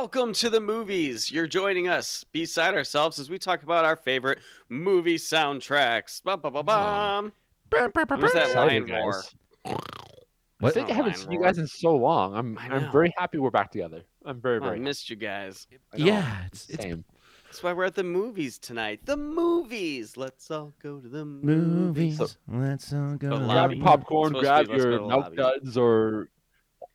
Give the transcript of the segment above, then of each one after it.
Welcome to the movies. You're joining us beside ourselves as we talk about our favorite movie soundtracks. Bum, bum, bum, bum. Where's that Excited, lion roar? guys. I What? think I haven't lion seen you guys in so long. I'm I I'm very happy we're back together. I'm very Oh, I very missed you guys. Yeah, it's, it's same. That's why we're at the movies tonight. The movies. Let's all go to the movies. movies. Let's all go. Go to to Grab lobby. your popcorn, grab be, let's go your to milk duds or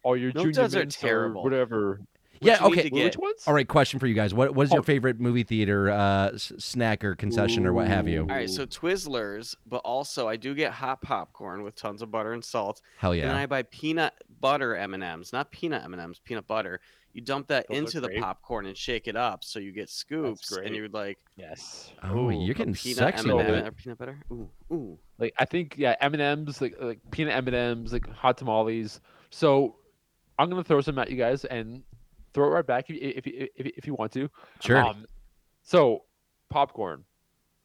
or your Milk junior duds are mints or terrible. whatever. Yeah, okay. to Which ones? All right, question for you guys. What what is your Oh. favorite movie theater uh, s- snack or concession or what have you? All right, so Twizzlers, but also I do get hot popcorn with tons of butter and salt. Hell yeah. And then. I buy peanut butter M&Ms, not peanut M&Ms, peanut butter. You dump that Those into the great. popcorn and shake it up so you get scoops and you're like, Yes. Oh, ooh, you're getting peanut sexy M&M. with it. or peanut butter. Ooh, ooh. Like I think yeah, M and M's like like peanut M and M's like hot tamales. So I'm gonna throw some at you guys and throw it right back if if if, if, if you want to. Sure. Um, so popcorn,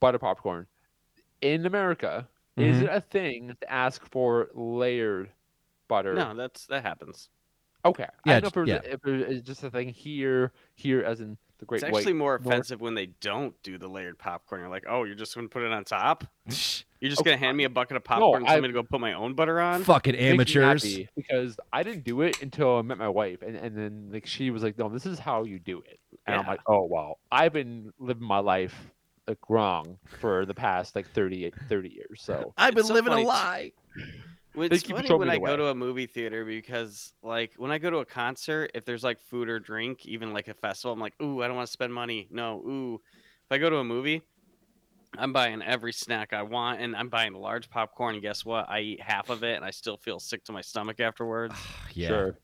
butter popcorn. In America, is Mhm. it a thing to ask for layered butter? No, that's that happens. Okay. Yeah, I don't know if, it's- there's a- if there is just a thing here, here as in the Great It's White. actually more North. offensive when they don't do the layered popcorn. You're like, oh, you're just gonna put it on top? You're just Okay, gonna hand me a bucket of popcorn and I- tell me to go put my own butter on? Fucking amateurs. happy because I didn't do it until I met my wife, and, and then like she was like, "No, this is how you do it," and I'm like, "Oh wow, I've been living my life like wrong for the past like 30, 30 years." So I've been so living funny a t- lie. Well, They It's keep funny when me I the go to a movie theater because, like, when I go to a concert, if there's like food or drink, even like a festival, I'm like, ooh, I don't want to spend money. No, ooh. If I go to a movie, I'm buying every snack I want, and I'm buying large popcorn. And guess what? I eat half of it, and I still feel sick to my stomach afterwards. yeah. sure.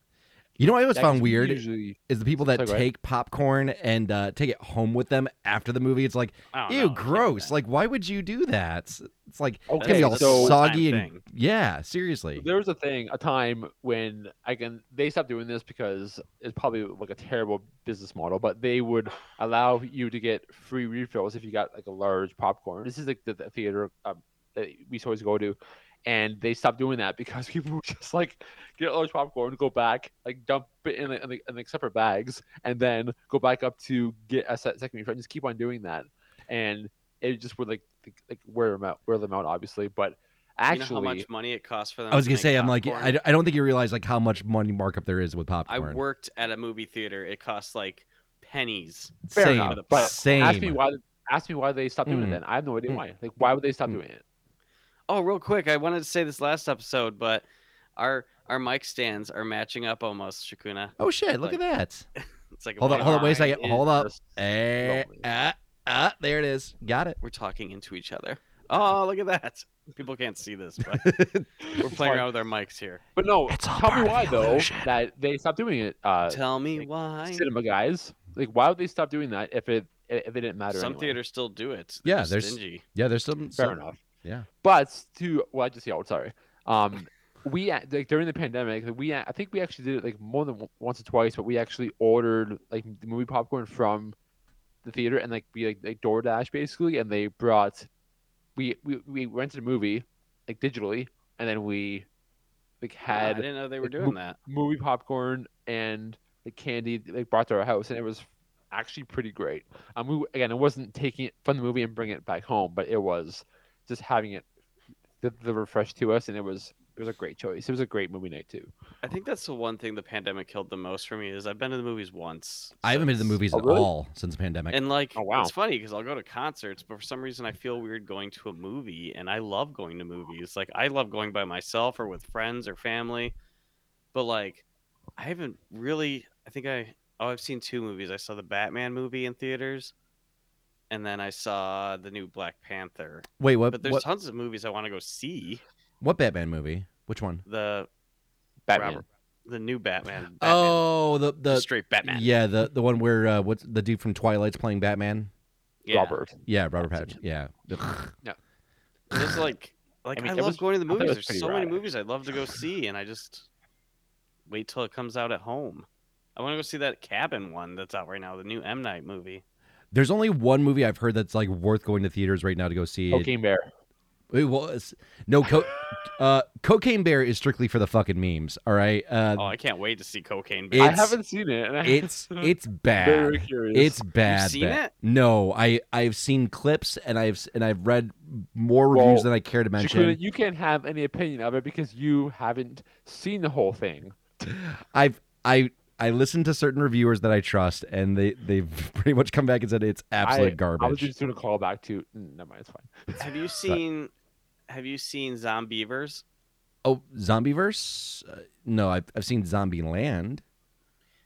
You know what I always found weird Usually, is the people that Sorry, go ahead. take popcorn and uh, take it home with them after the movie. It's like, ew, know, I can't do gross. Like, why would you do that? It's, like it's gonna be all so- soggy and thing. yeah, seriously. there was a thing, a time when I can they stopped doing this because it's probably like a terrible business model, but they would allow you to get free refills if you got like a large popcorn. This is like the, the theater um, that we used to always go to, and they stopped doing that because people would just like get a large popcorn, go back, like dump it in, the, in, the, in like separate bags, and then go back up to get a se- second refill. And just keep on doing that, and it just would like like, like wear them out, wear them out, obviously, but. you know Actually, how much money it costs for them? I was to gonna make say, I'm like, I, I, d- I don't think you realize like how much money markup there is with popcorn. I worked at a movie theater. It costs like pennies. Fair Same, enough, the but same. Ask me why. Ask me why they stopped doing Mm. it. Then I have no idea Mm. why. Like, why would they stop Mm. doing it? Oh, real quick, I wanted to say this last episode, but our our mic stands are matching up almost, Shakuna. Oh shit! Look like- at that. It's like Hold on, hold on, wait a second. Hold up. Just- Eh, ah, ah, there it is. Got it. We're talking into each other. Oh, look at that. People can't see this, but we're playing around with our mics here. But no, It's all tell me why though that they stopped doing it. Uh, Tell me like, why. cinema guys, like, why would they stop doing that if it if it didn't matter? Some anyway? theaters still do it. Yeah, They're there's- stingy. Yeah, there's some. fair some- enough. Yeah. But to well, I just yeah, sorry. Um, we a- like during the pandemic, we I think we actually did it like more than once or twice, but we actually ordered like the movie popcorn from the theater and like we like, like DoorDash basically, and they brought we we we rented a movie like digitally, and then we like Ah, I didn't know they were like, doing that. movie popcorn and like candy like brought to our house, and it was actually pretty great. Um, we, again, it wasn't taking it from the movie and bringing it back home, but it was just having it the, the refresh to us, and it was it was a great choice. It was a great movie night too. I think that's the one thing the pandemic killed the most for me is I've been to the movies once. I haven't been to the movies Oh, at really? all since the pandemic. And like, Oh, wow. it's funny because I'll go to concerts, but for some reason I feel weird going to a movie, and I love going to movies. Like, I love going by myself or with friends or family, but like, I haven't really. I think I oh I've seen two movies. I saw the Batman movie in theaters, and then I saw the new Black Panther. Wait, what? But there's What, tons of movies I want to go see. what Batman movie? Which one? The Batman. Robert- the new Batman. Batman Oh, the the the straight Batman. yeah, the the one where uh, what's the dude from Twilight's playing Batman? Yeah. Robert. Yeah, Robert Pattinson. Yeah. There's like like I, mean, it love was- going to the I thought it movies. There's pretty so many movies I'd love to go see, and I just wait till it comes out at home. I want to go see that cabin one that's out right now, the new M Night movie. There's only one movie I've heard that's like worth going to theaters right now to go see. Cocaine Bear. It was no co- uh, Cocaine Bear is strictly for the fucking memes. All right, uh, Oh, I can't wait to see Cocaine It- Bear. I haven't seen it. I, it's it's bad. very curious. It's bad. You seen bad. it? No, I I've seen clips and I've and I've read more reviews Well, than I care to mention. Shakuna, you can't have any opinion of it because you haven't seen the whole thing. I've I I listened to certain reviewers that I trust, and they they've pretty much come back and said it's absolute I, I was garbage. just doing a call back to. mm, Never mind, it's fine. Have you seen Have you seen Zombeavers? Oh, Zombieverse? Uh, no, I've I've seen Zombie Land.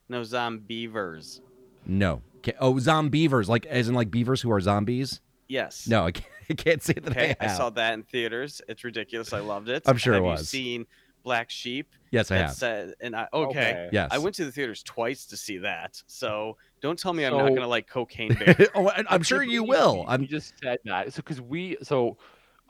No, Zombeavers. No. Okay. Oh, Zombeavers, like as in like beavers who are zombies. Yes. No, I can't, I can't say that Okay, I I saw that in theaters. It's ridiculous. I loved it. I'm sure it was. You seen Black Sheep? yes, I That have. said, and I okay. Yes. I went to the theaters twice to see that. So don't tell me I'm So- not gonna like Cocaine Bear. oh, I- I'm sure you will. I'm You just said that. So because we so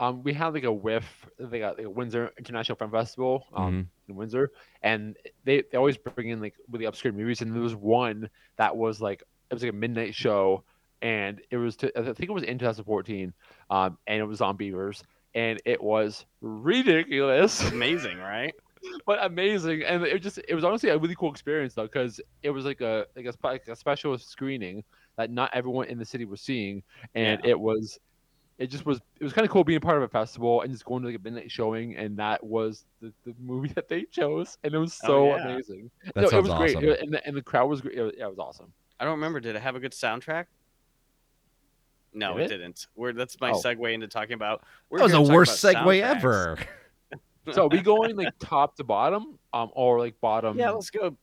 um we had like a whiff. They got like a Windsor International Film Festival um Mm-hmm. in Windsor, and they they always bring in like really obscure movies. And there was one that was like it was like a midnight show, and it was to, I think it was in 2014, um and it was on Beavers. And it was ridiculous, Amazing, right? but amazing. And it just it was honestly a really cool experience though, because it was like a like a, like a special screening that not everyone in the city was seeing, and Yeah. it was it just was it was kind of cool being part of a festival and just going to like a midnight showing, and that was the, the movie that they chose, and it was Oh, so yeah. amazing. that No, it was awesome. great, and the, and the crowd was great. It was, yeah, it was awesome. I don't remember. Did it have a good soundtrack? No, Did it? it? didn't. We're, that's my Oh. segue into talking about. We're that was the worst about segue soundtracks. ever. So are we going like top to bottom, um, or like bottom? Yeah, let's go.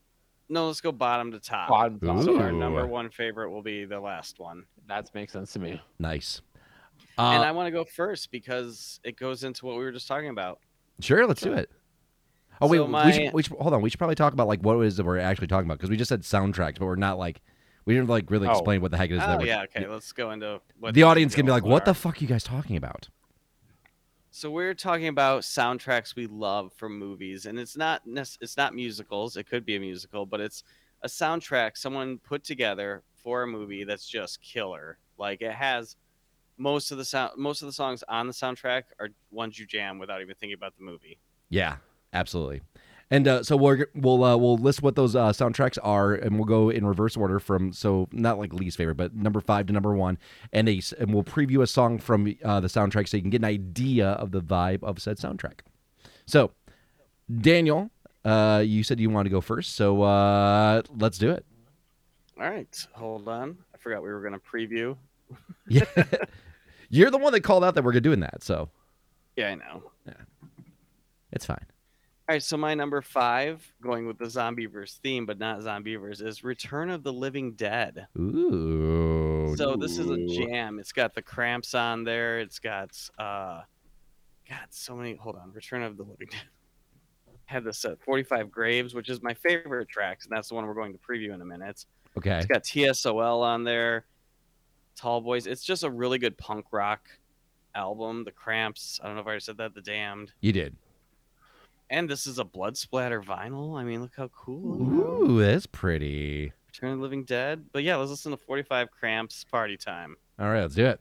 No, let's go bottom to top. bottom. to top? So our number one favorite will be the last one. That makes sense to me. Nice. and Uh, I want to go first because it goes into what we were just talking about. sure, let's do it. Oh wait, So we, should, we should hold on. We should probably talk about like what it is that we're actually talking about because we just said soundtracks, but we're not like we didn't like really Oh. explain what the heck it is. that Oh we're- yeah, okay. Let's go into what The audience can be like, "What the fuck are you guys talking about?" So we're talking about soundtracks we love from movies, and it's not it's not musicals. It could be a musical, but it's a soundtrack someone put together for a movie that's just killer. Like it has most of the sound, most of the songs on the soundtrack are ones you jam without even thinking about the movie. Yeah, absolutely. And uh, so we're, we'll uh, we'll list what those uh, soundtracks are, and we'll go in reverse order from so not like least favorite, but number five to number one, and a, and we'll preview a song from uh, the soundtrack so you can get an idea of the vibe of said soundtrack. So, Daniel, uh, you said you want to go first, so uh, let's do it. All right, hold on. I forgot we were going to preview. Yeah, you're the one that called out that we're doing that, so Yeah, I know. Yeah, it's fine. All right, so my number five, going with the Zombieverse theme, but not Zombieverse, is Return of the Living Dead. Ooh, So this is a jam. It's got the cramps on there. It's got uh God, so many hold on. Return of the Living Dead. Had this at 45 Graves, which is my favorite tracks, and that's the one we're going to preview in a minute. okay, It's got TSOL on there. Tall Boys. It's just a really good punk rock album. The Cramps. I don't know if I said that. The Damned. you did. And this is a blood splatter vinyl. I mean, look how cool. Ooh, that's pretty. Return of the Living Dead. But yeah, let's listen to 45 Cramps Party Time. All right, let's do it.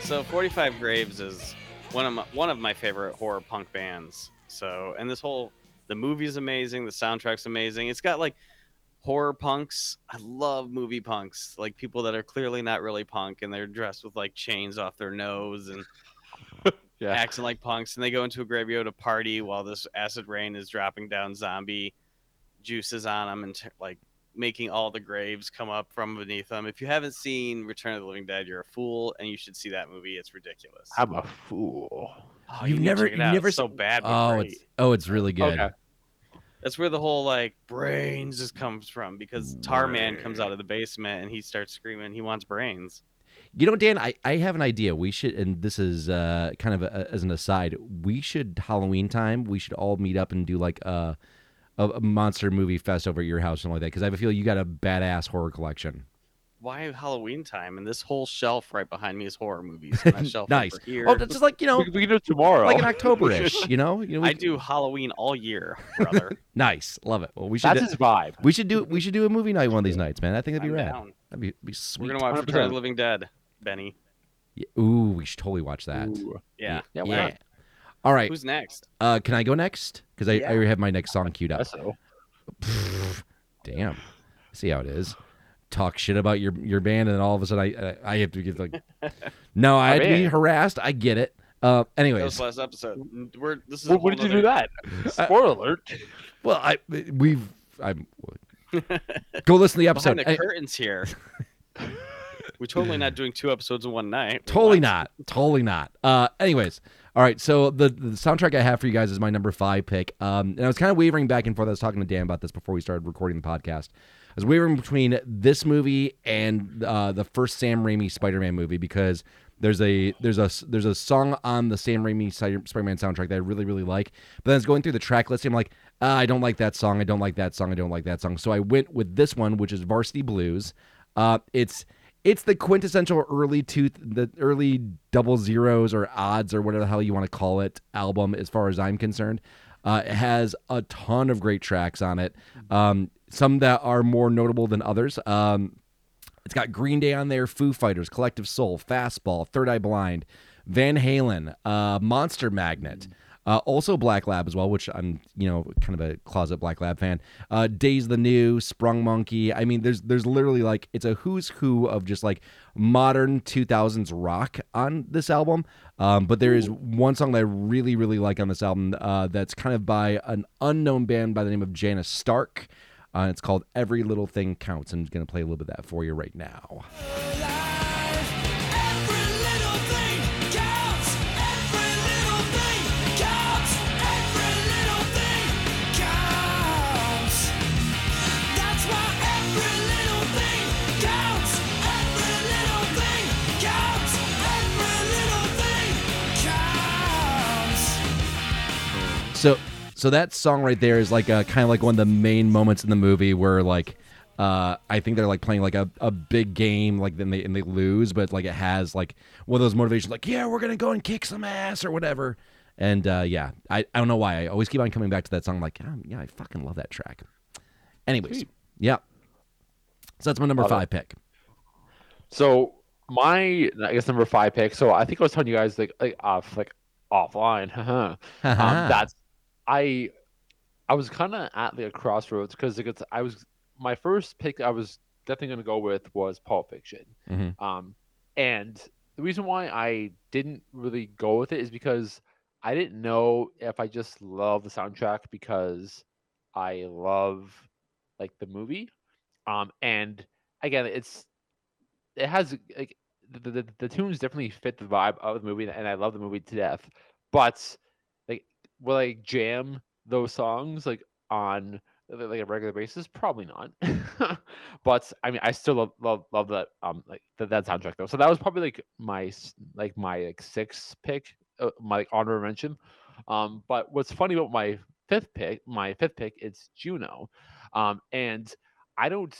So 45 Graves is one of my, one of my favorite horror punk bands. So and this whole the movie's amazing, the soundtrack's amazing. It's got like horror punks. I love movie punks, like people that are clearly not really punk and they're dressed with like chains off their nose and Yeah. acting like punks and they go into a graveyard to party while this acid rain is dropping down zombie juices on them and t- like making all the graves come up from beneath them. If you haven't seen Return of the Living Dead, you're a fool and you should see that movie. It's ridiculous. I'm a fool. Oh, You've you never- you've never It's so bad. But Oh, great. it's oh, it's really good. Okay. That's where the whole like brains just comes from because Tarman comes out of the basement and he starts screaming he wants brains. You know, Dan, I, I have an idea. We should, and this is uh, kind of a, as an aside, we should Halloween time. We should all meet up and do like a a, a monster movie fest over at your house, something like that. Because I have a feeling you got a badass horror collection. why Halloween time? And this whole shelf right behind me is horror movies. And that shelf Nice. over here. Oh, that's just like you know, we, we can do it tomorrow. like an October-ish. You know, you know. we I c- do Halloween all year, brother. Nice, love it. Well, we should. That's do- his vibe. we should do. We should do a movie night one of these nights, man. I think that'd be I'm rad. down. That'd be, be sweet. We're gonna watch 100%. Return of the Living Dead, Benny. Yeah, Ooh, we should totally watch that. Ooh. Yeah. Yeah, why yeah. Not? All right. Who's next? Uh, can I go next? Because I, I Yeah. already have my next song queued up. Guess so. Damn. See how it is. Talk shit about your your band, and then all of a sudden I I, I have to get like, no, I Our had to be harassed. I get it. Uh, That was anyways, last episode. We're this is. Well, when whole did you do that? Spoiler alert. well, I we've I'm go listen to the episode. Behind the Any- curtains here. We're totally not doing two episodes in one night. Totally What? not. Totally not. Uh, anyways, all right. So the the soundtrack I have for you guys is my number five pick. Um, and I was kind of wavering back and forth. I was talking to Dan about this before we started recording the podcast. I was wavering between this movie and uh, the first Sam Raimi Spider-Man movie because there's a there's a there's a song on the Sam Raimi Spider- Spider-Man soundtrack that I really really like. But then I was going through the track list. I'm like, ah, I don't like that song. I don't like that song. I don't like that song. So I went with this one, which is Varsity Blues. Uh, it's it's the quintessential early two the early double zeros or odds or whatever the hell you want to call it album as far as i'm concerned. Uh, it has a ton of great tracks on it. Um, some that are more notable than others. Um, it's got green day on there foo fighters collective soul fastball third eye blind van halen uh, monster magnet uh, also Black Lab as well, which I'm you know kind of a closet Black Lab fan. Uh, Days the New, Sprung Monkey. I mean, there's there's literally like it's a who's who of just like modern 2000s rock on this album. Um, but there is one song that I really really like on this album uh, that's kind of by an unknown band by the name of Janus Stark. Uh, it's called Every Little Thing Counts. I'm going to play a little bit of that for you right now. So so that song right there is like a kind of like one of the main moments in the movie where like uh I think they're like playing like a, a big game like then they and they lose but like it has like one of those motivations like yeah we're gonna go and kick some ass or whatever and uh yeah I, I don't know why I always keep on coming back to that song like oh, yeah I fucking love that track anyways Sweet. yeah so that's my number Love it. five pick So my I guess number five pick. So I think I was telling you guys like like off like offline. um, that's I I was kind of at the crossroads because I was my first pick I was definitely going to go with was Pulp Fiction. Mhm. Um, and the reason why I didn't really go with it is because I didn't know if I just love the soundtrack because I love like the movie. Um, and again, it's it has like the, the the tunes definitely fit the vibe of the movie, and I love the movie to death. But will I jam those songs like on like a regular basis? Probably not. but I mean, I still love love, love that um like that, that soundtrack though. So that was probably like my like my like sixth pick, uh, my honorable mention. Um, but what's funny about my fifth pick, my fifth pick, it's Juno, um, and I don't.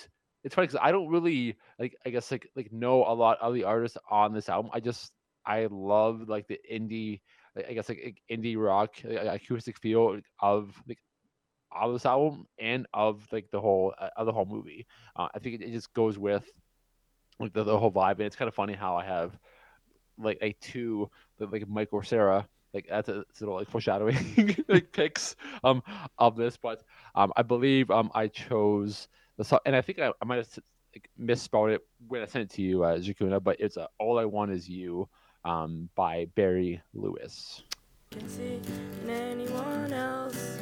It's funny because I don't really like. I guess like like know a lot of the artists on this album. I just I love like the indie, I guess like, indie rock acoustic feel of like of this album and of like the whole uh, of the whole movie. Uh, I think it, it just goes with like the, the whole vibe, and it's kind of funny how I have like a two like Michael Cera like that's a it's a little like foreshadowing like picks um of this, but um I believe um I chose the song, and I think I, I might have like, misspelled it when I sent it to you, uh, Jakuna, but it's uh, "All I Want Is You" um by Barry Lewis. can see anyone else.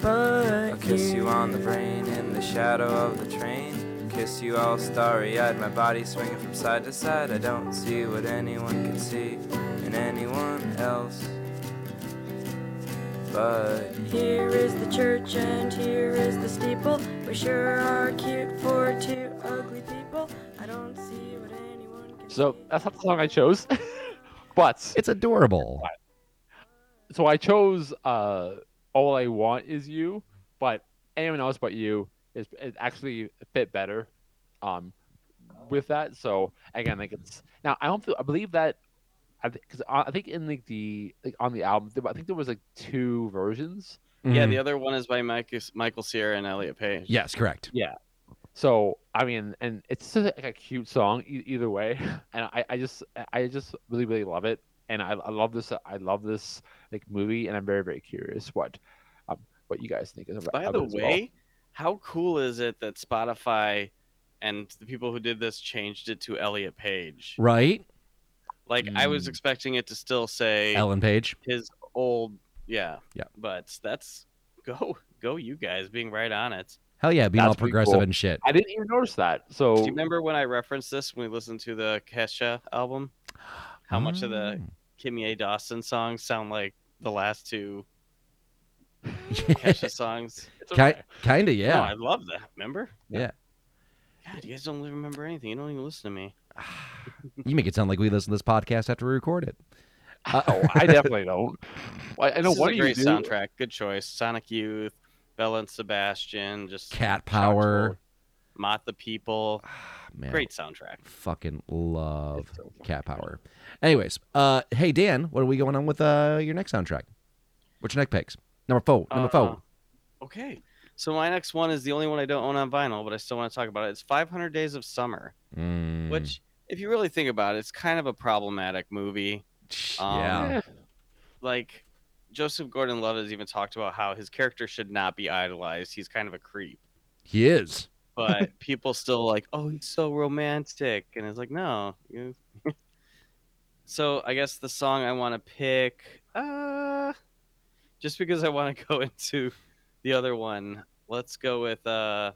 But I'll kiss you on the brain in the shadow of the train. Kiss you all starry eyed, my body swinging from side to side. I don't see what anyone can see in anyone else. But Here is the church and here is the steeple. We sure are cute for two ugly So that's not the song I chose, but it's adorable so I chose uh "All I Want Is You," but anyone else but you is it actually fit better um, with that. So again, like it's now I don't feel I believe that because I, I think in like the like on the album I think there was like two versions. Yeah, Mhm. the other one is by Michael, Michael Cera and Elliot Page. yes, correct. So I mean, and it's just like a cute song e- either way, and I, I just I just really really love it, and I, I love this I love this like movie, and I'm very very curious what um what you guys think of, By the it well. way, how cool is it that Spotify and the people who did this changed it to Elliot Page? Right, Like I was Mm. expecting it to still say Ellen Page. his old, yeah, Yeah. But that's go go you guys being right on it. Hell yeah, being That's all progressive cool. and shit. I didn't even notice that. So Do you remember when I referenced this when we listened to the Kesha album? How much of the Oh. Kimya Dawson songs sound like the last two Yeah. Kesha songs? it's okay. Kinda, No, yeah. I love that. Remember? Yeah. God, you guys don't remember anything. You don't even listen to me. You make it sound like we listen to this podcast after we record it. Uh, oh, I definitely don't. Well, I know This is one a of you great do. soundtrack. Good choice. Sonic Youth, Belle and Sebastian, just Cat Power. Mott the Hoople. Man, Great soundtrack. fucking love so Cat. Power. Anyways, uh, hey Dan, what are we going on with uh your next soundtrack? What's your next picks? Number four. Number Uh, four. Okay. So my next one is the only one I don't own on vinyl, but I still want to talk about it. It's 500 Days of Summer, Mm, which, if you really think about it, it's kind of a problematic movie. um. Yeah. Like Joseph Gordon-Levitt has even talked about how his character should not be idolized. He's kind of a creep. he is. but people still like, oh, he's so romantic, and it's like, no. So I guess the song I want to pick, uh, just because I want to go into the other one, let's go with, uh,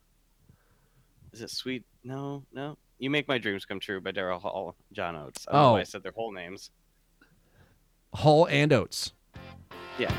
is it Sweet? No, no. You Make My Dreams Come True by Daryl Hall, John Oates. I don't know why Oh. I said their whole names. Hall and Oates. Yeah.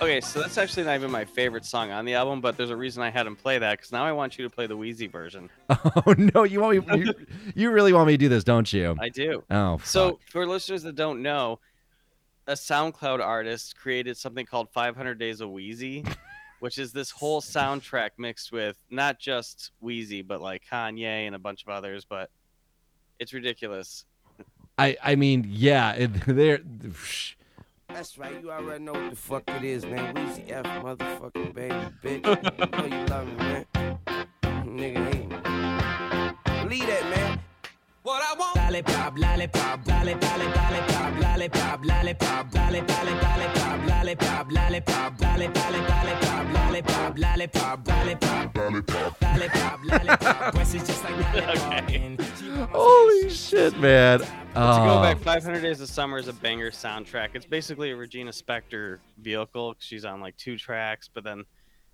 Okay, so that's actually not even my favorite song on the album, but there's a reason I had him play that because now I want you to play the Weezy version. Oh no, you want me? You, you really want me to do this, don't you? I do. Oh, So, for listeners that don't know, a SoundCloud artist created something called 500 Days of Weezy, which is this whole soundtrack mixed with not just Weezy, but like Kanye and a bunch of others. But it's ridiculous. I I mean, yeah, it, there. That's right, you already know what the fuck it is, man. Weezy F, motherfucking baby, bitch. You know you love me, man. Nigga hate me. Leave that, Lollipop, lollipop, lollipop, lollipop, lollipop, lollipop, lollipop, lollipop, lollipop, lollipop, lollipop, lollipop, lollipop, lollipop, lollipop, lollipop, lollipop, lollipop. Breast is just like lollipop. Okay. and she want my Holy shit, man! to go Oh, back, 500 Days of Summer is a banger soundtrack. It's basically a Regina Spektor vehicle. She's on like two tracks, but then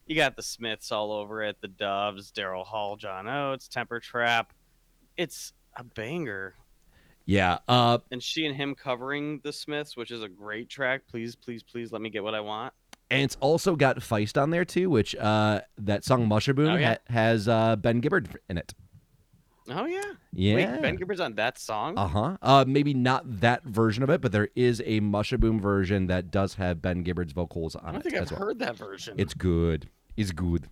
you got the Smiths all over it, the Doves, Daryl Hall, John Oates, Temper Trap. It's a banger. Yeah. Uh, and she and him covering the Smiths, which is a great track. Please, please, please let me get what I want. and it's also got Feist on there too, which uh, that song Mushaboom Oh, yeah. ha- has uh, Ben Gibbard in it. Oh yeah, Yeah. Wait, Ben Gibbard's on that song. Uh-huh. Uh Maybe not that version of it, but there is a Mushaboom version that does have Ben Gibbard's vocals on it. I don't it think I've well. heard that version. It's good. It's good.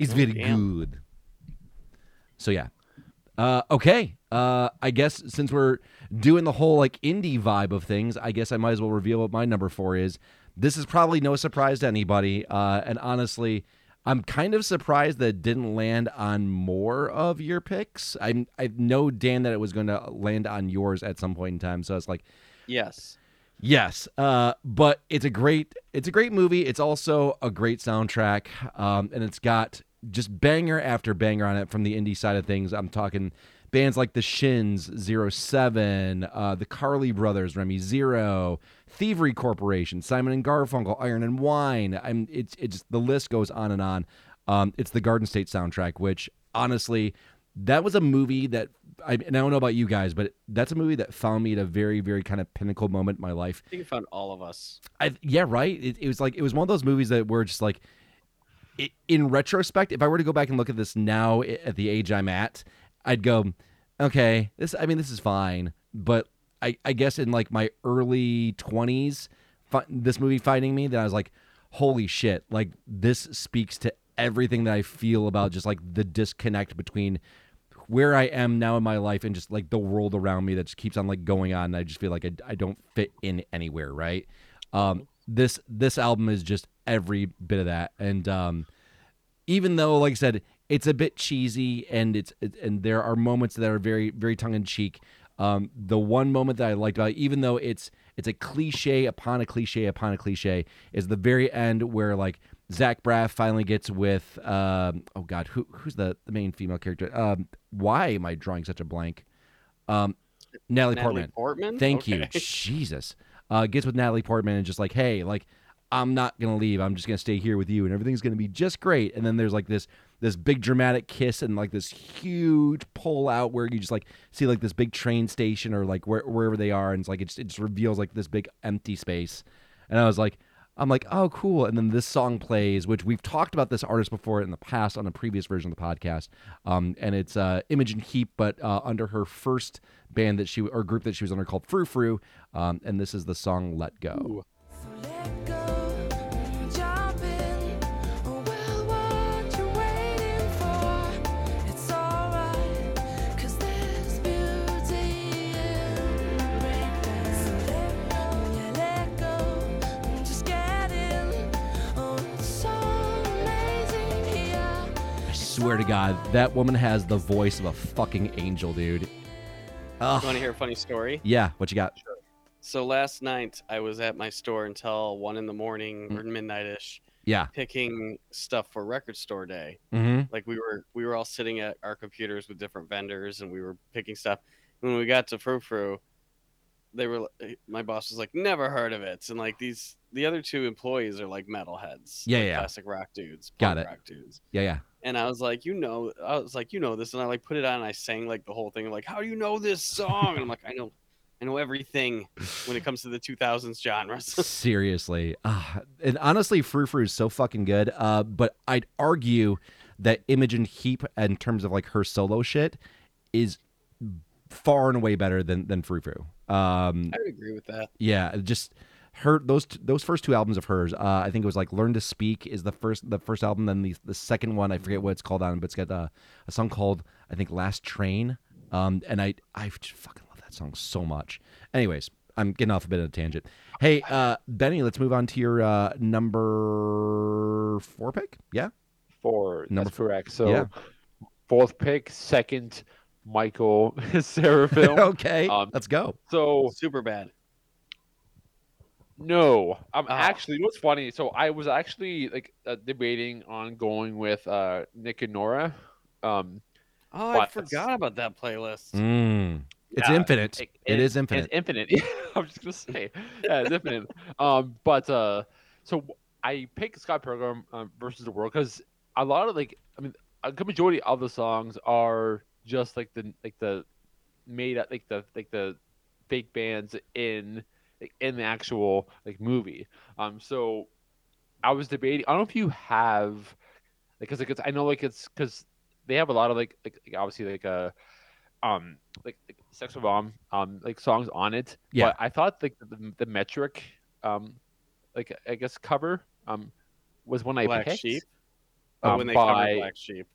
It's Oh, very damn. good. So yeah. Uh, okay. Uh, I guess since we're doing the whole like indie vibe of things, I guess I might as well reveal what my number four is. This is probably no surprise to anybody. Uh, and honestly, I'm kind of surprised that it didn't land on more of your picks. I I know Dan that it was going to land on yours at some point in time. So it's like, yes. Yes, uh, but it's a great it's a great movie. It's also a great soundtrack, um, and it's got just banger after banger on it from the indie side of things. I'm talking bands like the Shins, Zero Seven, uh, the Cary Brothers, Remy Zero, Thievery Corporation, Simon and Garfunkel, Iron and Wine. I'm it's it's the list goes on and on. Um, it's the Garden State soundtrack, which honestly, that was a movie that I, and I don't know about you guys, but that's a movie that found me at a very, very kind of pinnacle moment in my life. I think it found all of us. I yeah, right. It, it was like it was one of those movies that were just like, in retrospect, if I were to go back and look at this now at the age I'm at, I'd go, okay, this. I mean, this is fine, but I, I guess in like my early twenties, fi- this movie finding me, that I was like, holy shit, like this speaks to everything that I feel about just like the disconnect between where I am now in my life and just like the world around me that just keeps on like going on. And I just feel like I, I don't fit in anywhere. Right. Um, this, this album is just every bit of that. And, um, even though, like I said, it's a bit cheesy and it's, it, and there are moments that are very, very tongue in cheek. Um, the one moment that I liked about it, even though it's, it's a cliche upon a cliche upon a cliche, is the very end where like Zach Braff finally gets with um, oh god who who's the, the main female character? Um, why am I drawing such a blank? Um, Natalie, Natalie Portman. Portman? thank you. Jesus. Uh, gets with Natalie Portman and just like hey like I'm not gonna leave. I'm just gonna stay here with you and everything's gonna be just great. And then there's like this this big dramatic kiss and like this huge pull out where you just like see like this big train station or like where, wherever they are and it's like it just, it just reveals like this big empty space and I was like I'm like, oh, cool. And then this song plays, which we've talked about this artist before in the past on a previous version of the podcast. Um, and it's uh, Imogen Heap, but uh, under her first band that she or group that she was under called Frou Frou. Um, and this is the song "Let Go." So let go, swear to God, that woman has the voice of a fucking angel, dude. You want to hear a funny story? yeah. What you got? Sure. So last night I was at my store until one in the morning Mm. or midnightish, Yeah. picking stuff for record store day. Mm-hmm. Like we were we were all sitting at our computers with different vendors and we were picking stuff. When we got to Frou Frou, they were my boss was like, "Never heard of it," and like these the other two employees are like metalheads, Yeah, like yeah. classic rock dudes, Got it. rock dudes. Yeah, yeah. And I was like, you know, I was like, you know this, and I like put it on and I sang like the whole thing. like, how do you know this song? And I'm like, I know, I know everything when it comes to the 2000s genres. Seriously. Ah, and honestly, Frou Frou is so fucking good. Uh, but I'd argue that Imogen Heap, in terms of like her solo shit, is far and away better than than Frou Frou. Um, I would agree with that. yeah, just her those t- those first two albums of hers. Uh, I think it was like "Learn to Speak" is the first the first album. Then the the second one, I forget what it's called on, but it's got uh, a song called I think "Last Train." Um, and I I just fucking love that song so much. Anyways, I'm getting off a bit of a tangent. Hey, uh, Benny, let's move on to your uh, number four pick. Yeah, Four. Number that's correct. So yeah. fourth pick, second, Michael Cera film. okay, Um, let's go. So Super bad. No, I'm Oh. actually. You know what's funny? So I was actually like uh, debating on going with uh, Nick and Nora. Um, Oh, I forgot about that playlist. Mm. It's Yeah, infinite. it- it is infinite. It's infinite. I'm just gonna say, yeah, it's infinite. Um, but uh, so I picked Scott Pilgrim um, versus the World because a lot of like, I mean, a good majority of the songs are just like the like the made up like the like the fake bands in like, in the actual like movie. Um, so I was debating. I don't know if you have because like, it's I know like it's because they have a lot of like like, like obviously like uh um like, like sex bomb um like songs on it Yeah. but i thought like the, the metric um like i guess cover um was one i Black picked Sheep. Oh, um, when they by, covered Black Sheep.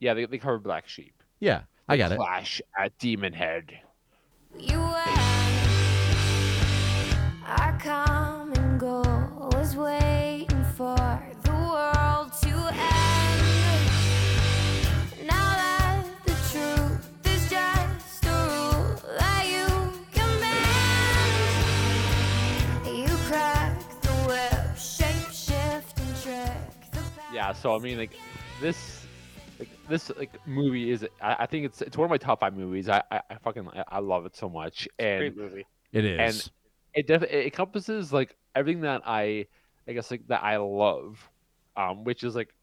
yeah they, they covered black sheep yeah, I got it. clash at demon head You and I come and go, was waiting for the world to end. Now that the truth is just a rule that you command, you crack the whip, shape shift and trick yeah so i mean like this like this like movie is I, I think it's it's one of my top five movies i i, I fucking I, I love it so much and Great movie. It is. It def- it encompasses like everything that I I guess like that I love, um, which is like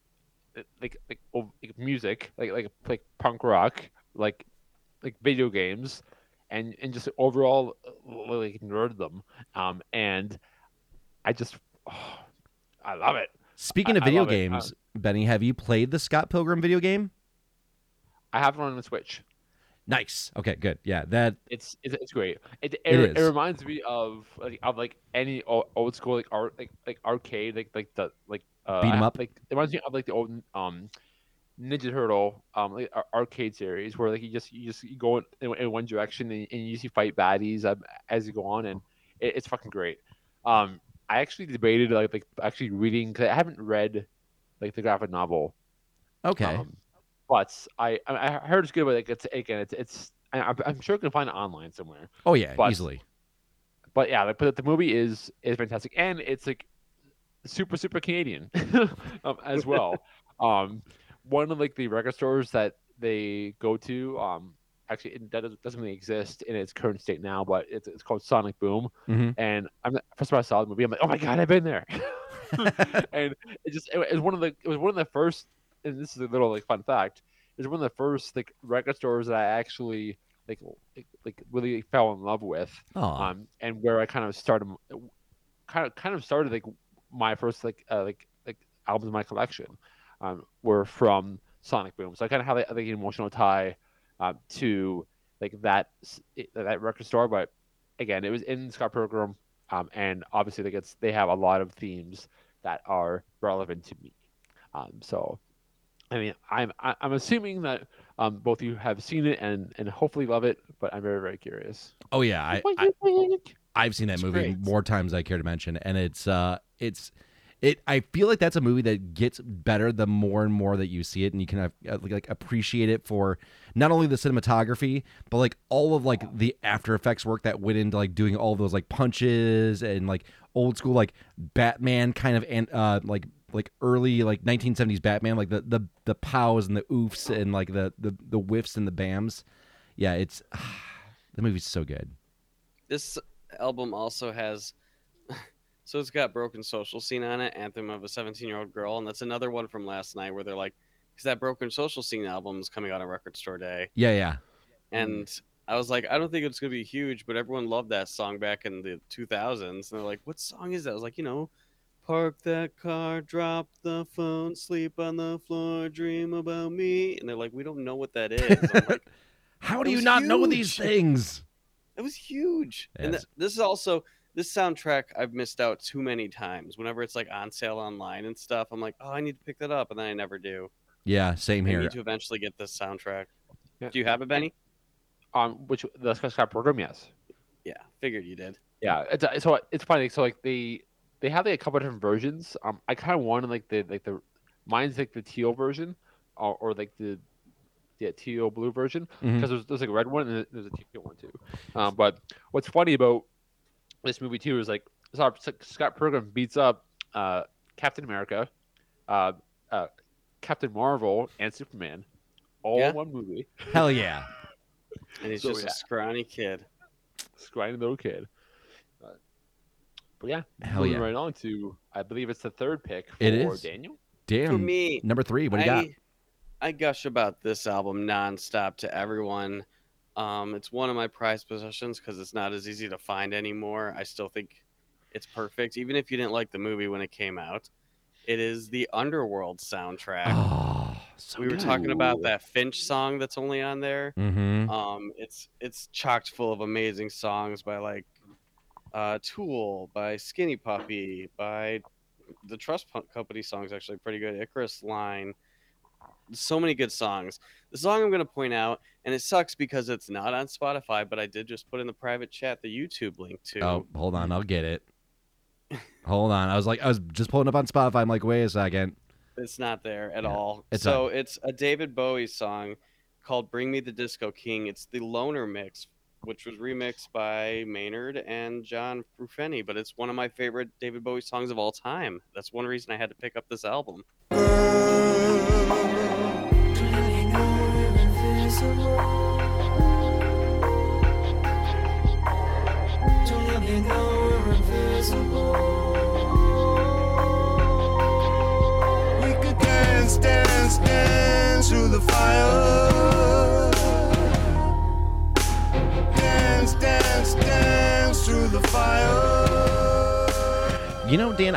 like like, oh, like music, like like like punk rock, like like video games, and and just overall uh, like nerd them. Um, and I just oh, I love it. Speaking I- of video games, Benny, have you played the Scott Pilgrim video game? I have it on the Switch. Nice. Okay, good. Yeah, that It's it's, it's great. It it, It it reminds me of like of like any old, old school like art like like arcade like like the like uh, Beat 'em up? Like it reminds me of like the old um Ninja Turtle um like arcade series where like you just you just you go in, in, one direction and, and you usually fight baddies um, as you go on and it, it's fucking great. Um, I actually debated like like actually reading because I haven't read like the graphic novel okay. um, but I I heard it's good, but like it's again it's it's I'm, sure you can find it online somewhere. oh yeah, but- easily. But yeah, like, but the movie is is fantastic, and it's like super super Canadian um, as well. um, one of like the record stores that they go to, um, actually it doesn't doesn't really exist in its current state now, but it's it's called Sonic Boom. Mhm. And I'm first time I saw the movie, I'm like, oh my god, I've been there. and it just it was one of the it was one of the first, and this is a little like fun fact. Was one of the first like record stores that I actually like like, really fell in love with Aw. um, and where I kind of started, kind of kind of started like my first like uh, like like albums in my collection, um, were from Sonic Boom. So I kind of have like, like an emotional tie, um, to like that that record store. But again, it was in Scott Pilgrim, um, and obviously like it's they have a lot of themes that are relevant to me. Um, so. I mean, I'm I'm assuming that um, both of you have seen it and, and hopefully love it, but I'm very very curious. oh yeah, I, What I you think? I've seen that It's movie great. more times than I care to mention, and it's uh, it's it. I feel like that's a movie that gets better the more and more that you see it, and you can have, uh, like appreciate it for not only the cinematography, but like all of like the After Effects work that went into like doing all those like punches and like old school like Batman kind of and uh like like early like 1970s Batman, like the the the pows and the oofs and like the the the whiffs and the bams. Yeah, it's the movie's so good. This album also has, so it's got Broken Social Scene on it, Anthem of a 17 year old girl, and that's another one from last night where they're like, because that Broken Social Scene album is coming out on Record Store Day, Yeah, yeah. and I was like, I don't think it's gonna be huge, but everyone loved that song back in the 2000s, and they're like, what song is that? I was like, you know. Park that car, drop the phone, sleep on the floor, dream about me. And they're like, we don't know what that is. I'm like, How do you was not know these things? It was huge. And th- this is also this soundtrack I've missed out too many times. Whenever it's like on sale online and stuff, I'm like, oh, I need to pick that up, and then I never do. Yeah, same I here. need to eventually get this soundtrack. Yeah. Do you have it, Benny? Um, which the Scott Pilgrim, yes. Yeah, figured you did. Yeah, it's uh, so it's funny. So like they they have like a couple different versions. Um, I kind of wanted like the like the mine's like the teal version, or, or like the yeah teal blue version because there's there's like a red one and there's a teal one too. Um, but what's funny about this movie too is like Scott Scott Pilgrim beats up uh Captain America, uh, uh Captain Marvel and Superman, all Yeah. in one movie. Hell yeah. And he's So, just yeah. a scrawny kid. scrawny little kid. But, but yeah, Hell moving yeah. right on to I believe it's the third pick for It is. Daniel. For Damn. me, Number three. What do you I, got? I gush about this album nonstop to everyone. Um, it's one of my prized possessions because it's not as easy to find anymore. I still think it's perfect, even if you didn't like the movie when it came out. It is the Underworld soundtrack. Oh, so we were talking about that Finch song that's only on there. Mm-hmm. Um, it's it's chocked full of amazing songs by like uh, Tool, by Skinny Puppy, by the Trust Company songs actually pretty good. Icarus Line, so many good songs. The song I'm gonna point out, and it sucks because it's not on Spotify, but I did just put in the private chat the YouTube link to. Oh, hold on. I'll get it. Hold on. I was like, I was just pulling up on Spotify. I'm like, wait a second. It's not there at Yeah, all. it's so it's a David Bowie song called "Bring Me the Disco King." It's the Loner mix, which was remixed by Maynard and John Frusciante. But it's one of my favorite David Bowie songs of all time. That's one reason I had to pick up this album.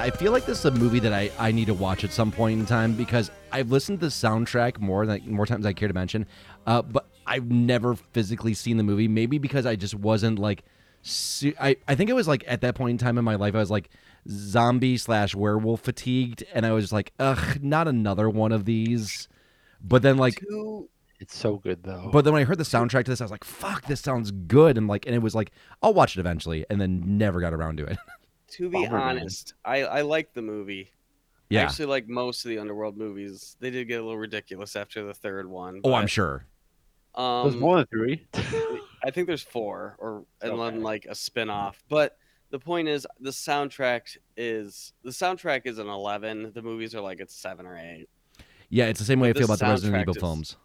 I feel like this is a movie that I, I need to watch at some point in time because I've listened to the soundtrack more than more times than I care to mention, uh, but I've never physically seen the movie. Maybe because I just wasn't like, su- I I think it was like at that point in time in my life I was like zombie slash werewolf fatigued, and I was like, ugh, not another one of these. But then like Two, It's so good though. But then when I heard the soundtrack to this, I was like, "Fuck, this sounds good!" And like, and it was like, I'll watch it eventually, and then never got around to it. to be Bummer, honest, I I like the movie. I yeah. actually like most of the underworld movies. They did get a little ridiculous after the third one. Oh, I'm but, sure. There's Um, more than three. I think there's four, or and Okay. then like a spin-off. But the point is, the soundtrack is the soundtrack is an eleven. The movies are like it's seven or eight. Yeah, it's the same way I feel about the Resident Evil is- films.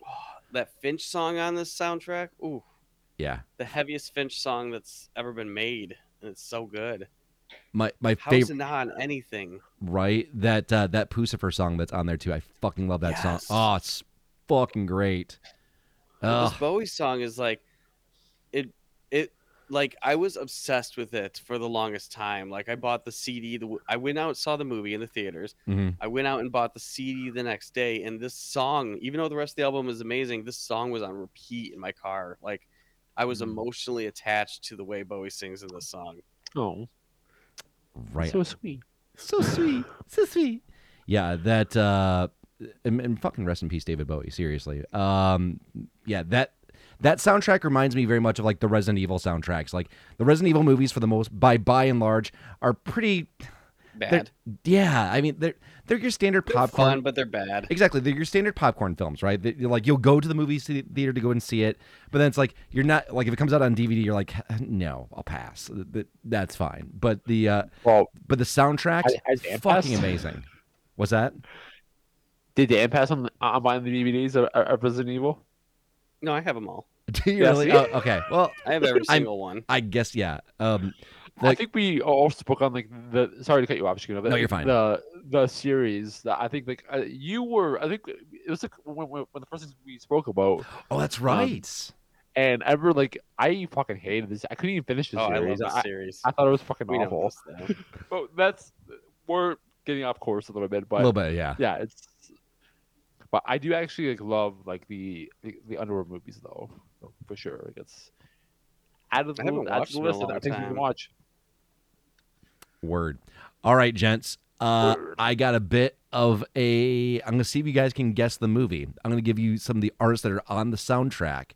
That Finch song on this soundtrack, ooh, Yeah, the heaviest Finch song that's ever been made, and it's so good. my my favorite, it not on anything? right? That uh, that Puscifer song that's on there too. I fucking love that Yes. song. Oh, it's fucking great. This Bowie song is like, it it like I was obsessed with it for the longest time. Like I bought the CD. The I went out saw the movie in the theaters. Mhm. I went out and bought the CD the next day, and this song, even though the rest of the album is amazing, this song was on repeat in my car. Like I was Mm. emotionally attached to the way Bowie sings in this song. oh, Right. so sweet. so sweet, so sweet. Yeah, that uh, and, and fucking rest in peace, David Bowie. Seriously, um, yeah that that soundtrack reminds me very much of like the Resident Evil soundtracks. Like the Resident Evil movies, for the most by by and large, are pretty. They're- Bad, Yeah, I mean they're they're your standard They're popcorn. fun, but they're bad. Exactly, they're your standard popcorn films, right? That you're like you'll go to the movie theater to go and see it, but then it's like you're not like if it comes out on DVD, you're like, no, I'll pass. That's fine. But the uh, Well, but the soundtrack Has- has fucking passed? amazing. What's that? did Dan pass on on buying the DVDs of, of Resident Evil? No, I have them all. Do you Yeah, really? see? Oh, okay. Well, I have every I'm- single one. I guess yeah. Um, I think we also spoke on like the. Sorry to cut you off, Shakuna, but No, you're fine. The the series that I think like uh, you were. I think it was like when, when, when the first things we spoke about, oh, that's right. and ever like I fucking hated this. I couldn't even finish the Oh, I love series. this I, series. I thought it was fucking we know awful. this, though. But that's we're getting off course a little bit, a but little bit, yeah. yeah, it's. But I do actually like love like the the, the underworld movies though, for sure. Like it's add to the, I haven't add watched to the them in a list of long things you can time. watch. Word. All right, gents. Uh, I got a bit of a. I'm gonna see if you guys can guess the movie. I'm gonna give you some of the artists that are on the soundtrack.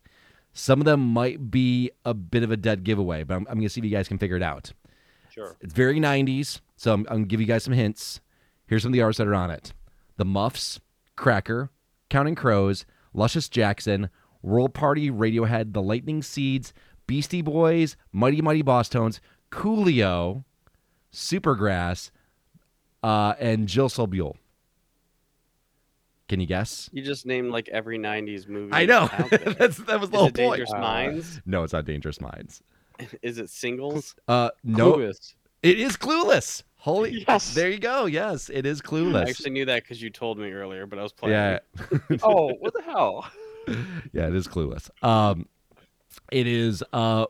Some of them might be a bit of a dead giveaway, but I'm, I'm gonna see if you guys can figure it out. Sure. It's very 90s, so I'm, I'm gonna give you guys some hints. Here's some of the artists that are on it: The Muffs, Cracker, Counting Crows, Luscious Jackson, World Party, Radiohead, The Lightning Seeds, Beastie Boys, Mighty Mighty Bosstones, Coolio, Supergrass, uh, and Jill Sobule. Can you guess? You just named like every '90s movie. I know. That's that was the Is whole it point. Dangerous Uh, Minds? No, it's not Dangerous Minds. Is it singles? Uh, no, Clueless. it is Clueless. Holy, Yes. there you go. Yes, it is Clueless. I actually knew that because you told me earlier, but I was playing. yeah, oh, what the hell? yeah, it is Clueless. Um, it is uh,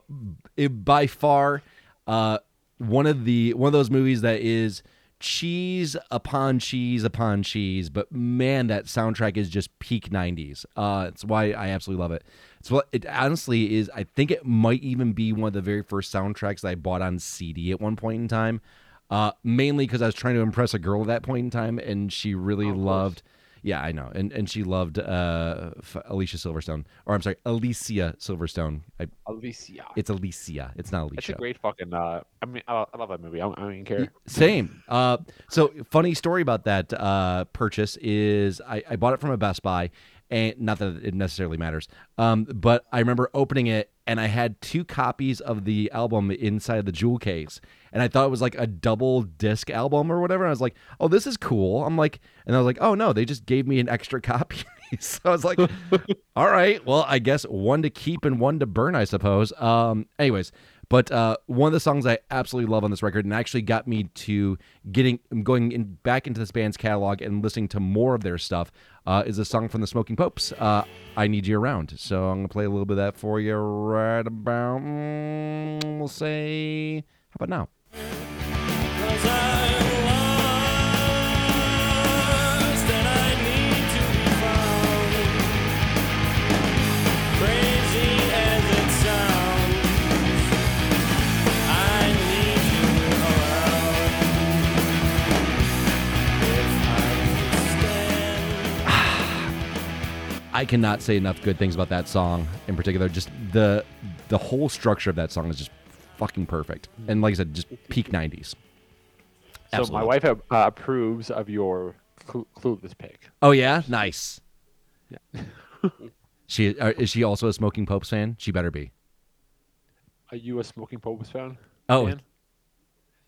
it, by far uh one of the one of those movies that is cheese upon cheese upon cheese. But man, that soundtrack is just peak '90s. Uh, it's why I absolutely love it. It's what it honestly is. I think it might even be one of the very first soundtracks I bought on CD at one point in time. Uh, mainly because I was trying to impress a girl at that point in time, and she really loved. course. Yeah, I know, and and she loved uh, Alicia Silverstone, or I'm sorry, Alicia Silverstone. I, Alicia. it's Alicia. It's not Alicia. It's a great fucking. Uh, I mean, I, I love that movie. I don't, I don't even care. Same. Uh, so funny story about that uh, purchase is I, I bought it from a Best Buy, and not that it necessarily matters. Um, but I remember opening it, and I had two copies of the album inside the jewel case, and I thought it was like a double disc album or whatever. And I was like, "Oh, this is cool." I'm like, and I was like, "Oh no, they just gave me an extra copy." so I was like, "All right, well, I guess one to keep and one to burn, I suppose." Um, anyways. But uh, one of the songs I absolutely love on this record, and actually got me to getting going in, back into this band's catalog and listening to more of their stuff, uh, is a song from the Smoking Popes. Uh, I need you around. So I'm gonna play a little bit of that for you right about. mm, we'll say, how about now? I cannot say enough good things about that song in particular. Just the the whole structure of that song is just fucking perfect. And like I said, just peak '90s. So my wife uh, approves of your clu- clueless pick. Oh yeah, nice. Yeah. she uh, is she also a Smoking Popes fan? She better be. Are you a Smoking Popes fan? Oh. Dan?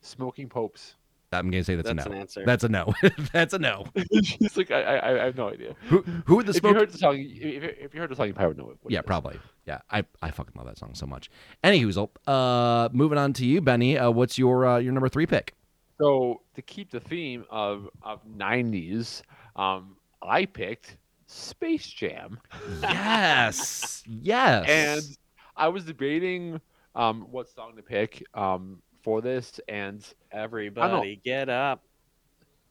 Smoking Popes. I'm gonna say that's, That's a no. an answer. That's a no. that's a no. She's like, I, I, I have no idea. Who who would the if you heard the song, if you, if you heard the song, you probably know it. what it Yeah, probably. Yeah, I, I fucking love that song so much. Anywho, uh, moving on to you, Benny. Uh, what's your uh, your number three pick? So to keep the theme of of '90s, um, I picked Space Jam, Yes, yes. and I was debating um what song to pick um for this, and Everybody, get up.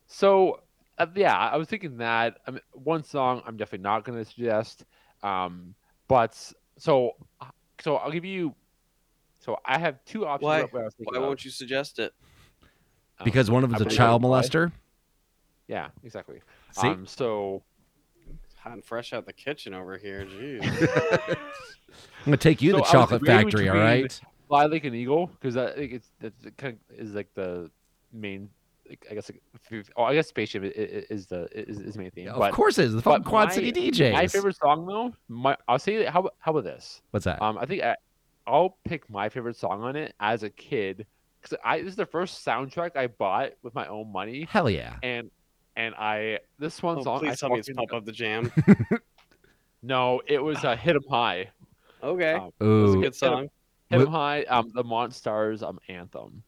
So, uh, yeah, I was thinking that. I mean, one song I'm definitely not going to suggest. Um, but so, so I'll give you. So I have two options. Why? what I was why won't you suggest it? Um, because one of them's a child that's why. molester. Yeah, exactly. See? Um, so Hot and fresh out the kitchen over here. Jeez. I'm gonna take you So to I the chocolate factory. All between- right. Fly like an eagle because I think it's that kind of is like the main. Like, I guess. Like, oh, I guess spaceship i- i- is the is, is the main theme. Yeah, but of course it is. The fucking Quad my- City DJs. my favorite song though, my I'll say how about- how about this? What's that? Um, I think I, I'll pick my favorite song on it as a kid because I this is the first soundtrack I bought with my own money, Hell yeah. and and I this one Oh, song. I please tell me it's fucking- Pump Up the Jam. No, it was a uh, Hit 'Em High. Okay. Um, It was a good song. Hit 'Em Wh- High. Um, the Monstars um anthem.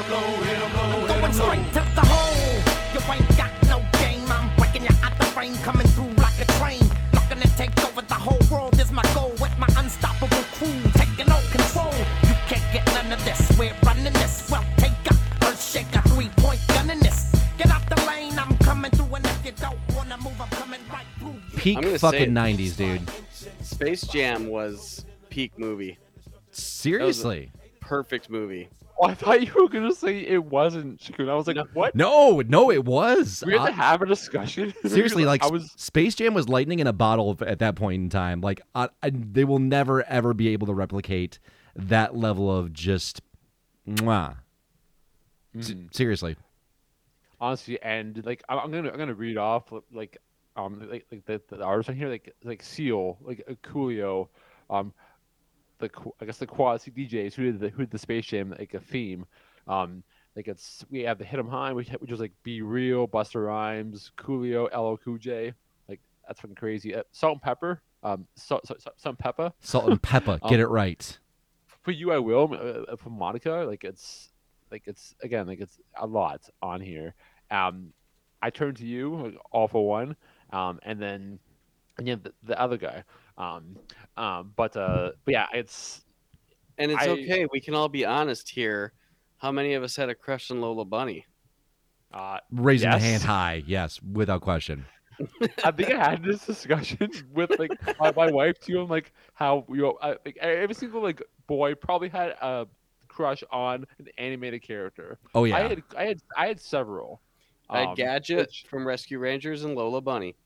Going straight to the hole. You ain't got no game. I'm breaking you out the frame, coming through like a train. Looking to take over the whole world is my goal. With my unstoppable crew, taking all control. You can't get none of this. We're running this. Well, take a earth shaker, three point gun in this. Get out the lane. I'm coming through, and if you don't wanna move, I'm coming right through. peak I'm gonna say fucking it. '90s, dude. Space Jam was peak movie. Seriously. Perfect movie. Oh, I thought you were gonna say it wasn't. Shakun. I was like, what? No, no, it was. We had I- to have a discussion. Seriously, like I S- was. Space Jam was lightning in a bottle at that point in time. Like I, I, they will never ever be able to replicate that level of just, mwah. S- Mhm. seriously. honestly and like I'm, I'm gonna i'm gonna read off like um like, like the, the artists on here like like seal like uh, coolio um the i guess the quad C djs who did the who did the space jam like a theme. Um like it's we have the hit 'em high which, which was like be real Busta Rhymes coolio LL Cool J. Like that's fucking crazy. Uh, Salt-N-Pepa um salt, salt, salt and pepper. Salt-N-Pepa, Um, get it right. for you i will uh, for monica like it's like it's again like it's a lot on here. Um i turn to you like, all for one um and then and then the, the other guy um um but uh but yeah it's And it's I- okay. We can all be honest here. How many of us had a crush on Lola Bunny? uh Raising the hand high, yes, without question. i think i had this discussion with like my, my wife too i'm like how you know I, like every single like boy probably had a crush on an animated character Oh yeah. i had i had i had several I had um, Gadget which- from Rescue Rangers and Lola Bunny.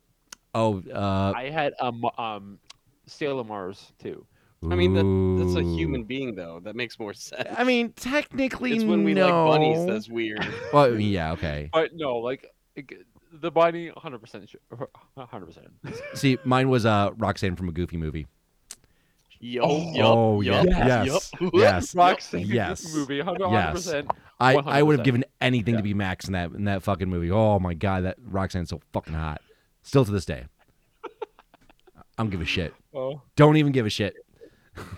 oh, uh, I had um um Sailor Mars too. I mean, that, that's a human being, though. That makes more sense. I mean, technically, it's when we no. like bunnies that's weird. Well, yeah, okay. But no, like like, the bunny, hundred percent, hundred percent. See, mine was uh Roxanne from a Goofy movie. Yo, Oh, yup, oh, yup, yes, yup. yes. Roxanne, Yes. movie, 100%, Yes. percent. I, I would have given anything Yeah. to be Max in that in that fucking movie. Oh my god, that Roxanne's so fucking hot. Still to this day. I don't give a shit. Oh, Don't even give a shit.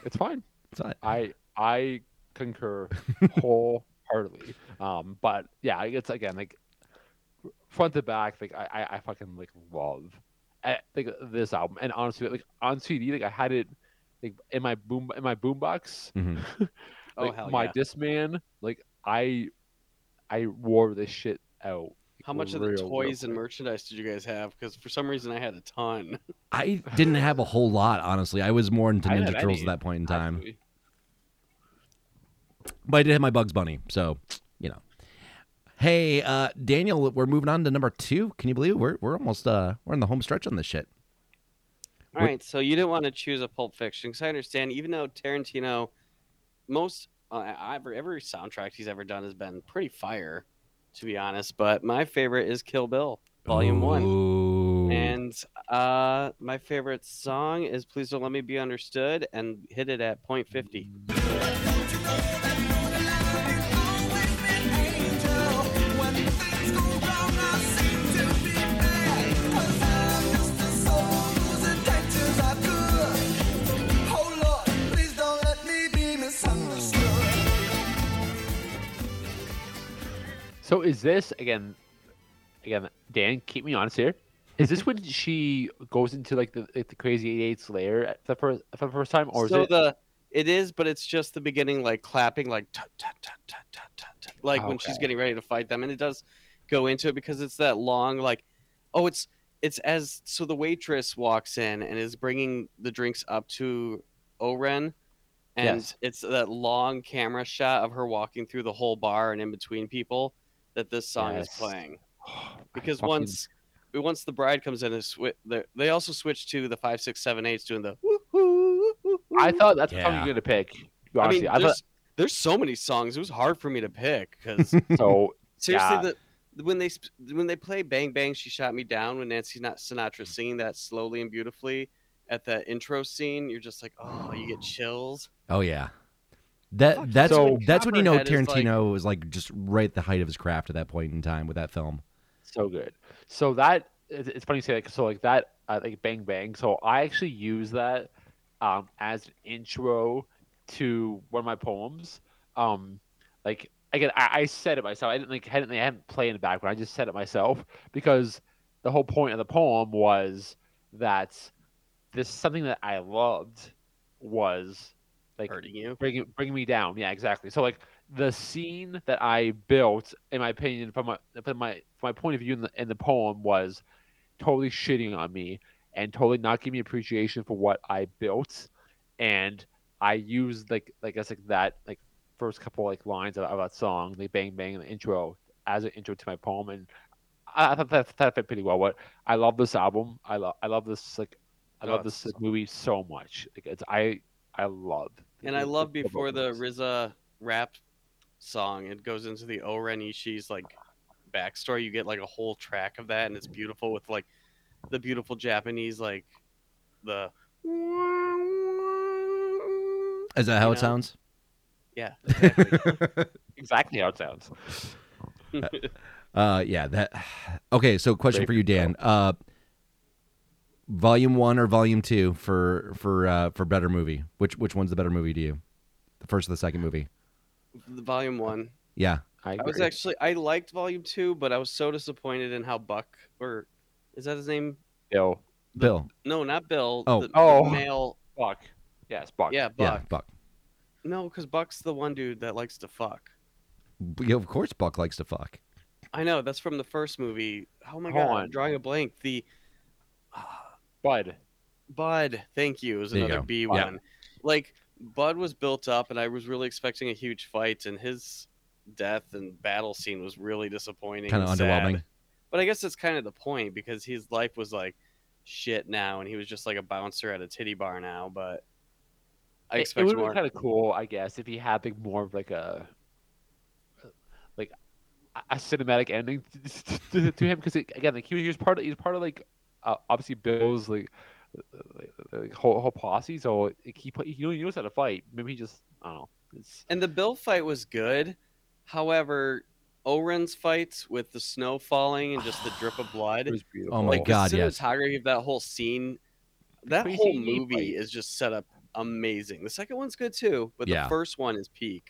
it's fine. It's not- I I concur wholeheartedly. Um, but yeah, it's again like front to back. Like I I, I fucking like love eh, like this album. And honestly, like on CD, like I had it like in my boom in my boombox. Mhm. Oh, hell my yeah. Discman, like I I wore this shit out. How much of the real, real toys and merchandise did you guys have? Because for some reason I had a ton. I didn't have a whole lot, honestly. I was more into I Ninja Turtles any, at that point in time. actually. But I did have my Bugs Bunny, so you know. Hey, uh, Daniel, we're moving on to number two. Can you believe it? we're we're almost uh we're in the home stretch on this shit. All right, so you didn't want to choose a Pulp Fiction because I understand, even though Tarantino, most uh, every every soundtrack he's ever done has been pretty fire, to be honest. But my favorite is Kill Bill Volume One, and uh, my favorite song is "Please Don't Let Me Be Understood" and hit it at point fifty. So is this again? Again, Dan, keep me honest here. Is this when she goes into like the like the crazy eight eights layer for the first for the first time, or so is it? the it is, but it's just the beginning, like clapping, like tut, tut, tut, like when she's getting ready to fight them, and it does go into it because it's that long, like, oh, it's it's as so the waitress walks in and is bringing the drinks up to Oren, and Yes. it's that long camera shot of her walking through the whole bar and in between people that this song is playing because fucking- once once the bride comes in, it's swi- they they also switch to the five six seven eights doing the. I thought that's the song Yeah. you're gonna pick. I Honestly, mean, I, there's, there's so many songs. It was hard for me to pick because so. seriously, Yeah. the when they when they play "Bang Bang," she shot me down. When Nancy not Sinatra mm. singing that slowly and beautifully at that intro scene, you're just like, oh, you get chills. Oh yeah. That that's so when, that's when you know is like- Tarantino was like just right at the height of his craft at that point in time with that film. so good. So that it's it's funny you say that. 'cause So like that, uh, like bang bang. So I actually use that um, as an intro to one of my poems. Um, like again, I, I said it myself. I didn't like hadn't I hadn't played in the background. I just said it myself because the whole point of the poem was that this something that I loved was like Hurting you. bringing bringing me down. Yeah, exactly. So like the scene that I built, in my opinion, from my from my from my point of view in the in the poem was totally shitting on me and totally not giving me appreciation for what I built. And I used like like I guess like that like first couple like lines of, of that song, the bang bang the intro as an intro to my poem and I, I thought that, that fit pretty well. What I love this album. I love I love this like I love this movie so much. Like it's I I love And I love the before the vocals. RZA rap song, it goes into the Oren Ishii's like backstory. You get like a whole track of that, and it's beautiful with like the beautiful Japanese like the. Is that how You it know? sounds? Yeah, exactly. exactly how it sounds. Uh, yeah. That. Okay. So, question Great for you, Dan. Uh, volume one or volume two for for uh, for better movie? Which which one's the better movie to you? The first or the second movie? the volume one. Yeah. I, I was actually I liked volume two, but I was so disappointed in how Buck or is that his name? Bill. Bill. No, not Bill. Oh. the, the Oh. male. Buck. Yes, Buck. Yeah, Buck. Yeah. Buck. No, because Buck's the one dude that likes to fuck. Yeah, of course, Buck likes to fuck. I know that's from the first movie. Oh my Hold god, on. I'm drawing a blank. The Bud. Bud, thank you, is There another go. B Yeah. one. Like Bud was built up, and I was really expecting a huge fight, and his death and battle scene was really disappointing. Kind of underwhelming. But I guess that's kind of the point because his life was like shit now, and he was just like a bouncer at a titty bar now. But I It- it, would have more. been kind of cool, I guess, if he had like more of like a like a- a cinematic ending to, to, to him because again, like he was, he was part of he's part of like uh, obviously Bill's like, like, like whole whole posse, so like, he put- he knows how to fight. Maybe he just I don't know. It's And the Bill fight was good. However, Oren's fights with the snow falling and just the drip of blood. it was beautiful. Oh my like God, the yes. cinematography of that whole scene, that Crazy whole movie fight. is just set up amazing. The second one's good too, but Yeah. the first one is peak.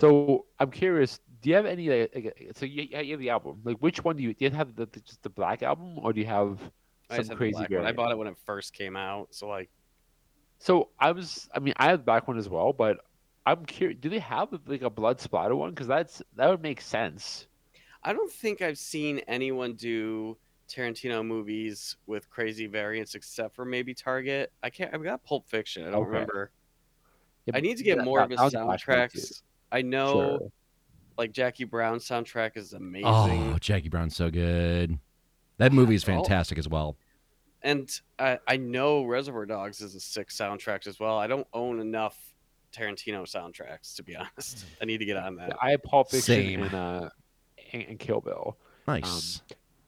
So I'm curious. Do you have any? Like, like, so you, you have the album. Like, which one do you? Do you have the, the just the black album, or do you have I some just have crazy black one. I bought it when it first came out, so like So I was, I mean, I have the black one as well, but I'm curious. Do they have like a blood splatter one? Because that's that would make sense. I don't think I've seen anyone do Tarantino movies with crazy variants except for maybe Target. I can't. I've got Pulp Fiction. I don't Okay. remember. Yeah, I need to get that- more that- of his that was a flashback too. soundtracks. I know Sure. like Jackie Brown's soundtrack is oh, amazing. Oh, Jackie Brown's so good. That movie is fantastic as well. And I, I know Reservoir Dogs is a sick soundtrack as well. I don't own enough Tarantino soundtracks to be honest. I need to get on that. I have Pulp Fiction and uh and, and Kill Bill. Nice.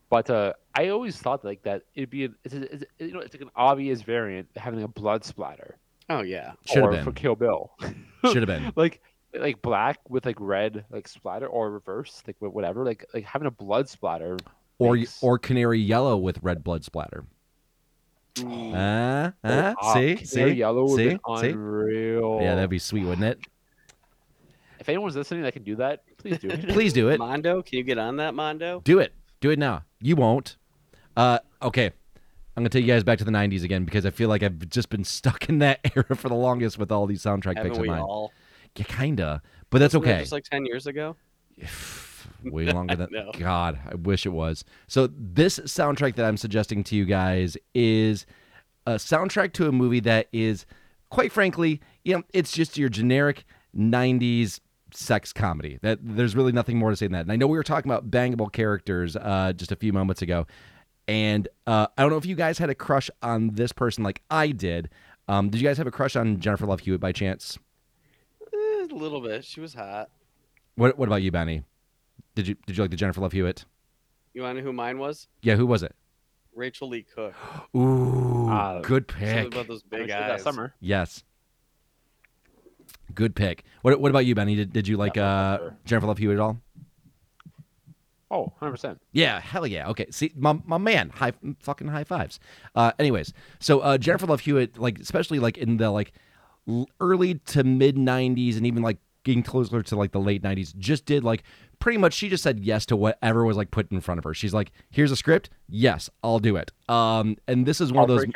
But uh, I always thought like that it'd be an, it's, a, it's a- you know it's like an obvious variant having a blood splatter. Oh yeah. Should have or for been. Kill Bill. Should have been. like like black with like red like splatter or reverse like whatever like like having a blood splatter Or makes- or canary yellow with red blood splatter. Ooh. Uh, Oh, uh, ah, see, see, yellow would see, be see. unreal. Yeah, that'd be sweet, wouldn't it? If anyone's listening that can do that, please do it. Please do it. Mondo, can you get on that Mondo? Do it. Do it now. You won't. Uh, okay. I'm gonna take you guys back to the '90s again because I feel like I've just been stuck in that era for the longest with all these soundtrack picks Haven't of we mine. all? Yeah, kinda, but that's Wasn't that okay. Just like ten years ago. Way longer than know. God. I wish it was. So this soundtrack that I'm suggesting to you guys is a soundtrack to a movie that is, quite frankly, you know, it's just your generic '90s sex comedy. That there's really nothing more to say than that. And I know we were talking about bangable characters uh, just a few moments ago, and uh, I don't know if you guys had a crush on this person like I did. Um, did you guys have a crush on Jennifer Love Hewitt by chance? Eh, a little bit. She was hot. What What about you, Benny? Did you Did you like the Jennifer Love Hewitt? You want to know who mine was? Yeah, who was it? Rachael Leigh Cook. Ooh, Ah, good pick. about those big wish it was that summer. Yes. Good pick. What What about you, Benny? Did, did you like uh, sure. Jennifer Love Hewitt at all? Oh, 100%. Yeah, hell yeah. Okay, see, my, my man, high fucking high fives. Uh, anyways, so uh, Jennifer Love Hewitt, like especially like in the like early to mid '90s, and even like getting closer to like the late '90s, just did like pretty much. She just said yes to whatever was like put in front of her. She's like, "Here's a script. Yes, I'll do it." Um, and this is one of those.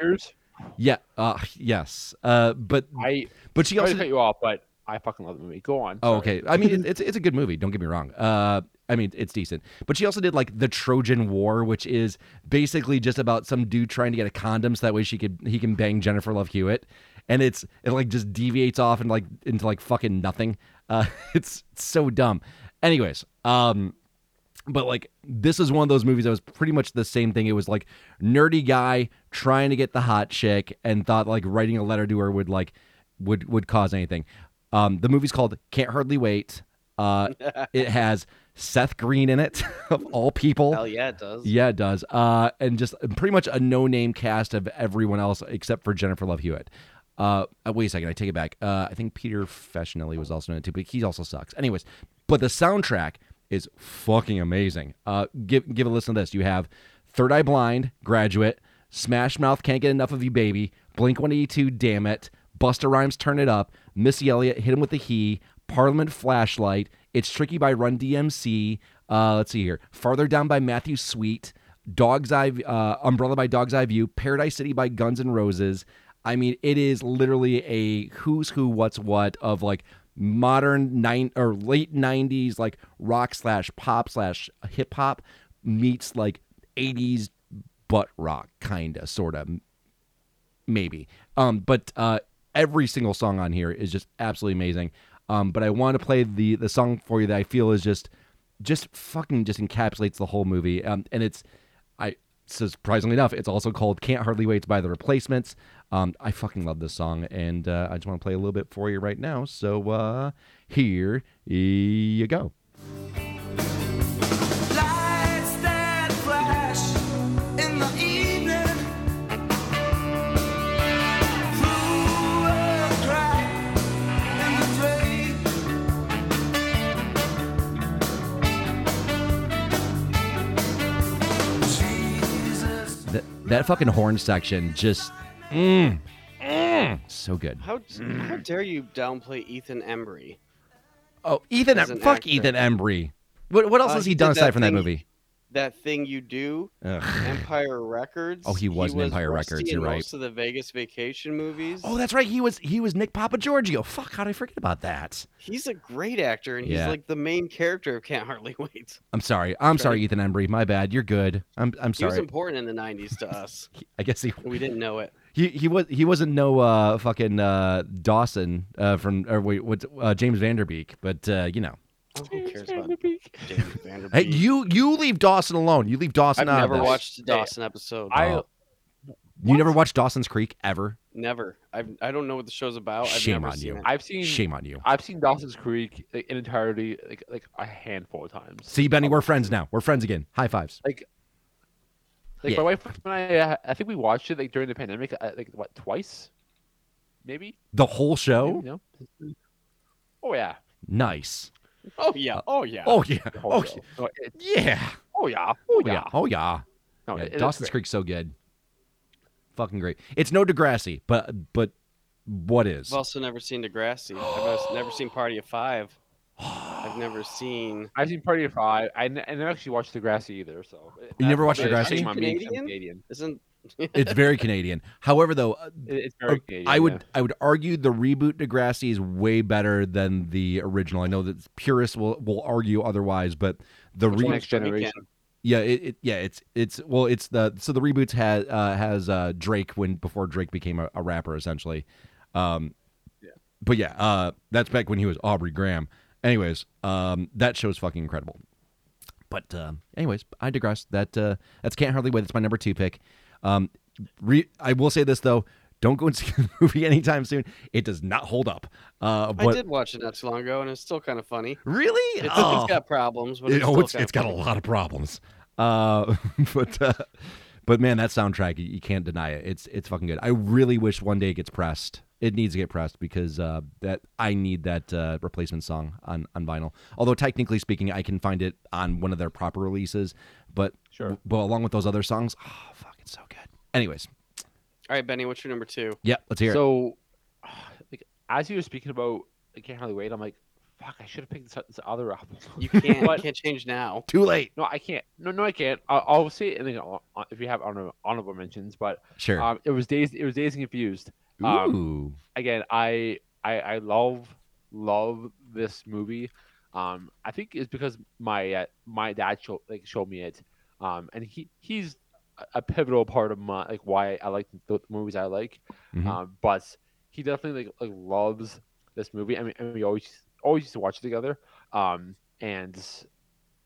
Yeah. Uh, yes. Uh, but I but she also cut you off, but I fucking love the movie. Go on. Oh, sorry. okay. I mean, it's it's a good movie. Don't get me wrong. Uh, I mean, it's decent. But she also did like the Trojan War, which is basically just about some dude trying to get a condom so that way she could he can bang Jennifer Love Hewitt, and it's it like just deviates off and like into like fucking nothing. Uh, it's, it's so dumb. Anyways, um, but like this is one of those movies that was pretty much the same thing. It was like nerdy guy trying to get the hot chick and thought like writing a letter to her would like would would cause anything. Um, the movie's called Can't Hardly Wait. Uh, it has Seth Green in it of all people. Hell yeah, it does. Yeah, it does. Uh, and just pretty much a no-name cast of everyone else except for Jennifer Love Hewitt. Uh, uh, wait a second, I take it back. Uh, I think Peter Facinelli was also in it too, but he also sucks. Anyways, but the soundtrack is fucking amazing. Uh, give give a listen to this. You have Third Eye Blind, Graduate, Smash Mouth, Can't Get Enough of You, Baby, Blink One Eighty Two, Damn It, Busta Rhymes, Turn It Up, Missy Elliott, Hit Him with the He, Parliament Flashlight, It's Tricky by Run DMC. Uh, let's see here, Farther Down by Matthew Sweet, Dog's Eye, uh, Umbrella by Dog's Eye View, Paradise City by Guns N' Roses. I mean, it is literally a who's who, what's what of like modern nine or late '90s like rock slash pop slash hip hop meets like '80s butt rock, kinda, sorta, maybe. Um, but uh, every single song on here is just absolutely amazing. Um, but I want to play the the song for you that I feel is just just fucking just encapsulates the whole movie. Um, and it's I surprisingly enough, it's also called "Can't Hardly Wait" by the Replacements. Um, I fucking love this song, and uh, I just want to play a little bit for you right now. So uh, here you go. Lights that flash in the evening through a crack in the drape. Jesus, That that fucking horn section just mm, mm, so good. How how dare you downplay Ethan Embry? Oh, Ethan, As an fuck actor. Ethan Embry. What what else Uh, has he he done aside that from that movie? That thing you do, Ugh. Empire Records. Oh, he was in Empire Rusty Records, you're right. Most of the Vegas Vacation movies. Oh, that's right. He was he was Nick Papagiorgio. Fuck, how did I forget about that? he's a great actor, and Yeah. he's like the main character of Can't Hardly Wait. I'm sorry. I'm sorry, Ethan Embry. My bad. You're good. I'm I'm sorry. He was important in the '90s to us. I guess he we didn't know it. He he was he wasn't no uh fucking uh Dawson uh from or wait what's uh, James Van Der Beek, but uh you know. Oh, who cares about Van Der Beek. James Van Der Beek. Hey, you you leave Dawson alone. You leave Dawson out. I've out never of this. watched a Dawson episode. I Oh. You never watched Dawson's Creek ever? Never. I've, I don't know what the show's about. I've Shame never on seen you. it. I've seen Shame on you. I've seen Dawson's Creek like, in entirety like like a handful of times. See, Benny, we're friends now. We're friends again. High fives. like like Yeah. my wife and I uh, I think we watched it like during the pandemic uh, like what twice maybe The whole show? Maybe, no? oh yeah Nice. Oh yeah. Oh yeah. Oh yeah. the whole Oh show. No, it- yeah. oh yeah oh yeah. yeah Oh yeah. no, Yeah, it- Dawson's great. Creek's so good. Fucking great. It's no Degrassi, but but what is? I've also never seen Degrassi. I've never seen Party of Five. I've never seen. I've seen Party of Five I, n- I never actually watched Degrassi either so You never watched that's- Degrassi? that's my main- I'm Canadian? Canadian Isn't it's very Canadian. However, though, uh, it's very Canadian I would yeah. I would argue the reboot Degrassi is way better than the original. I know that purists will will argue otherwise, but the re- Next Generation. yeah it, it yeah it's it's well it's the so the reboots has uh, has uh, Drake when before Drake became a, a rapper essentially. Um, Yeah. But yeah, uh, that's back when he was Aubrey Graham. Anyways, um, that is fucking incredible. But uh, anyways, I digress. That uh, that's can't hardly wait. That's my number two pick. Um, re- I will say this though: don't go and see the movie anytime soon. It does not hold up. Uh, I did watch it not too long ago, and it's still kind of funny. really, It's, Oh. it's got problems, but it, oh, it's, it's got a lot of problems. Uh, but uh, but man, that soundtrack you, you can't deny it. It's it's fucking good. I really wish one day it gets pressed. It needs to get pressed because uh, that I need that uh, replacement song on on vinyl. Although technically speaking, I can find it on one of their proper releases. But Sure. but along with those other songs, oh fuck, it's so good. Anyways, All right, Benny, what's your number two? yeah, let's hear it. so like as you were speaking about I can't hardly wait I'm like fuck I should have picked this, this other album You can't. What? you can't change now. Too late. No, I can't. No, no, I can't. I'll, I'll say it in the, uh, if you have honorable, honorable mentions. But Sure. um, it was days. It was Dazed and Confused. um, Ooh. Again, I, I, I love, love this movie. Um, I think it's because my uh, my dad showed like showed me it, um, and he he's a- a pivotal part of my like why I like the movies I like. Mhm. Um, but he definitely like, like loves this movie. I mean, and we always always used to watch it together. Um, and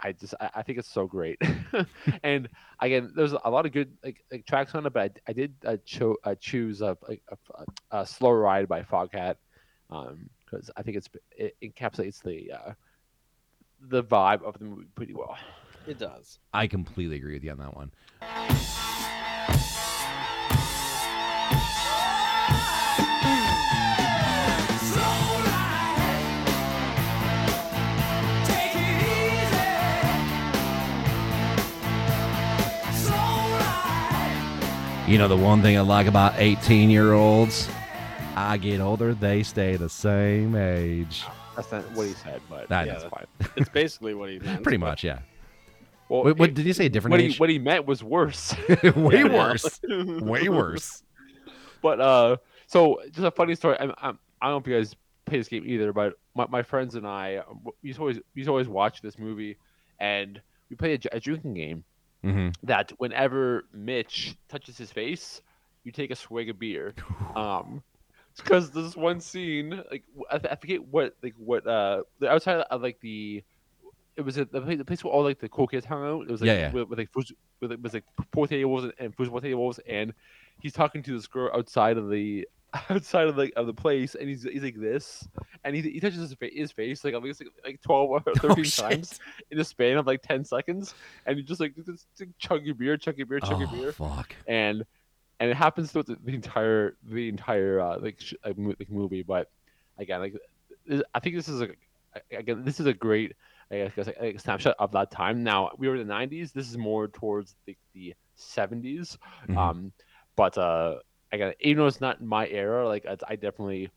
I just I, I think it's so great. and again, there's a lot of good like, like tracks on it, but I, I did uh, cho- uh, choose a, like a, a slow ride by Foghat because I think it's it encapsulates the uh, the vibe of the movie pretty well. It does. I completely agree with you on that one. You know the one thing I like about 18 year olds? I get older, they stay the same age. That's not what he said, but yeah, that's fine. It's basically what he meant. Pretty much, yeah. Well, What, did you say? A different what age? he what he meant was worse. Way Yeah, worse. Way worse. But uh, so just a funny story. I'm, I'm, I don't know if you guys play this game either, but my, my friends and I we used to always we used to always watch this movie, and we play a, a drinking game hmm that whenever Mitch touches his face, you take a swig of beer. Um, because this one scene like I, th- I forget what like what uh the outside of like the. It was a, the place the place where all like the cool kids hung out. It was like Yeah, yeah. With, with like with it was like pool tables and, and tables, and he's talking to this girl outside of the outside of the of the place, and he's he's like this, and he, he touches his, fa- his face like at least like, like twelve or thirteen Oh, times in a span of like ten seconds, and he just like chug your beer, chug your beer, chug your Oh, beer, fuck. and and it happens throughout the, the entire the entire uh, like, sh- like, mo- like movie. But again, like this- I think this is a again this is a great I guess like, snapshot of that time. Now we were in the '90s. This is more towards the, the '70s. Mhm. Um, but uh, again, even though it's not my era, like I, I definitely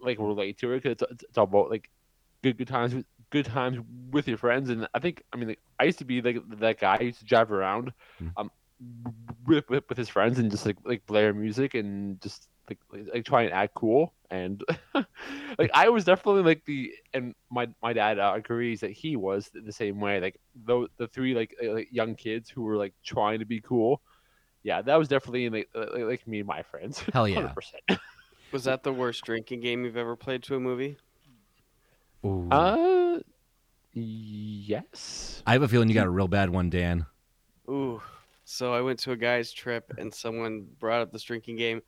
like relate to it because it's, it's, it's all about like good good times with good times with your friends. And I think I mean like I used to be like that guy who used to drive around Mhm. um with, with with his friends and just like like blare music and just like like, like try and act cool and like I was definitely like the and my my dad uh, agrees that he was the same way like those the three like, like young kids who were like trying to be cool yeah that was definitely like like, like me and my friends Hell yeah. 100%. Was that the worst drinking game you've ever played to a movie? Ooh. uh yes. I have a feeling you got a real bad one, Dan. Ooh. So I went to a guy's trip and someone brought up this drinking game,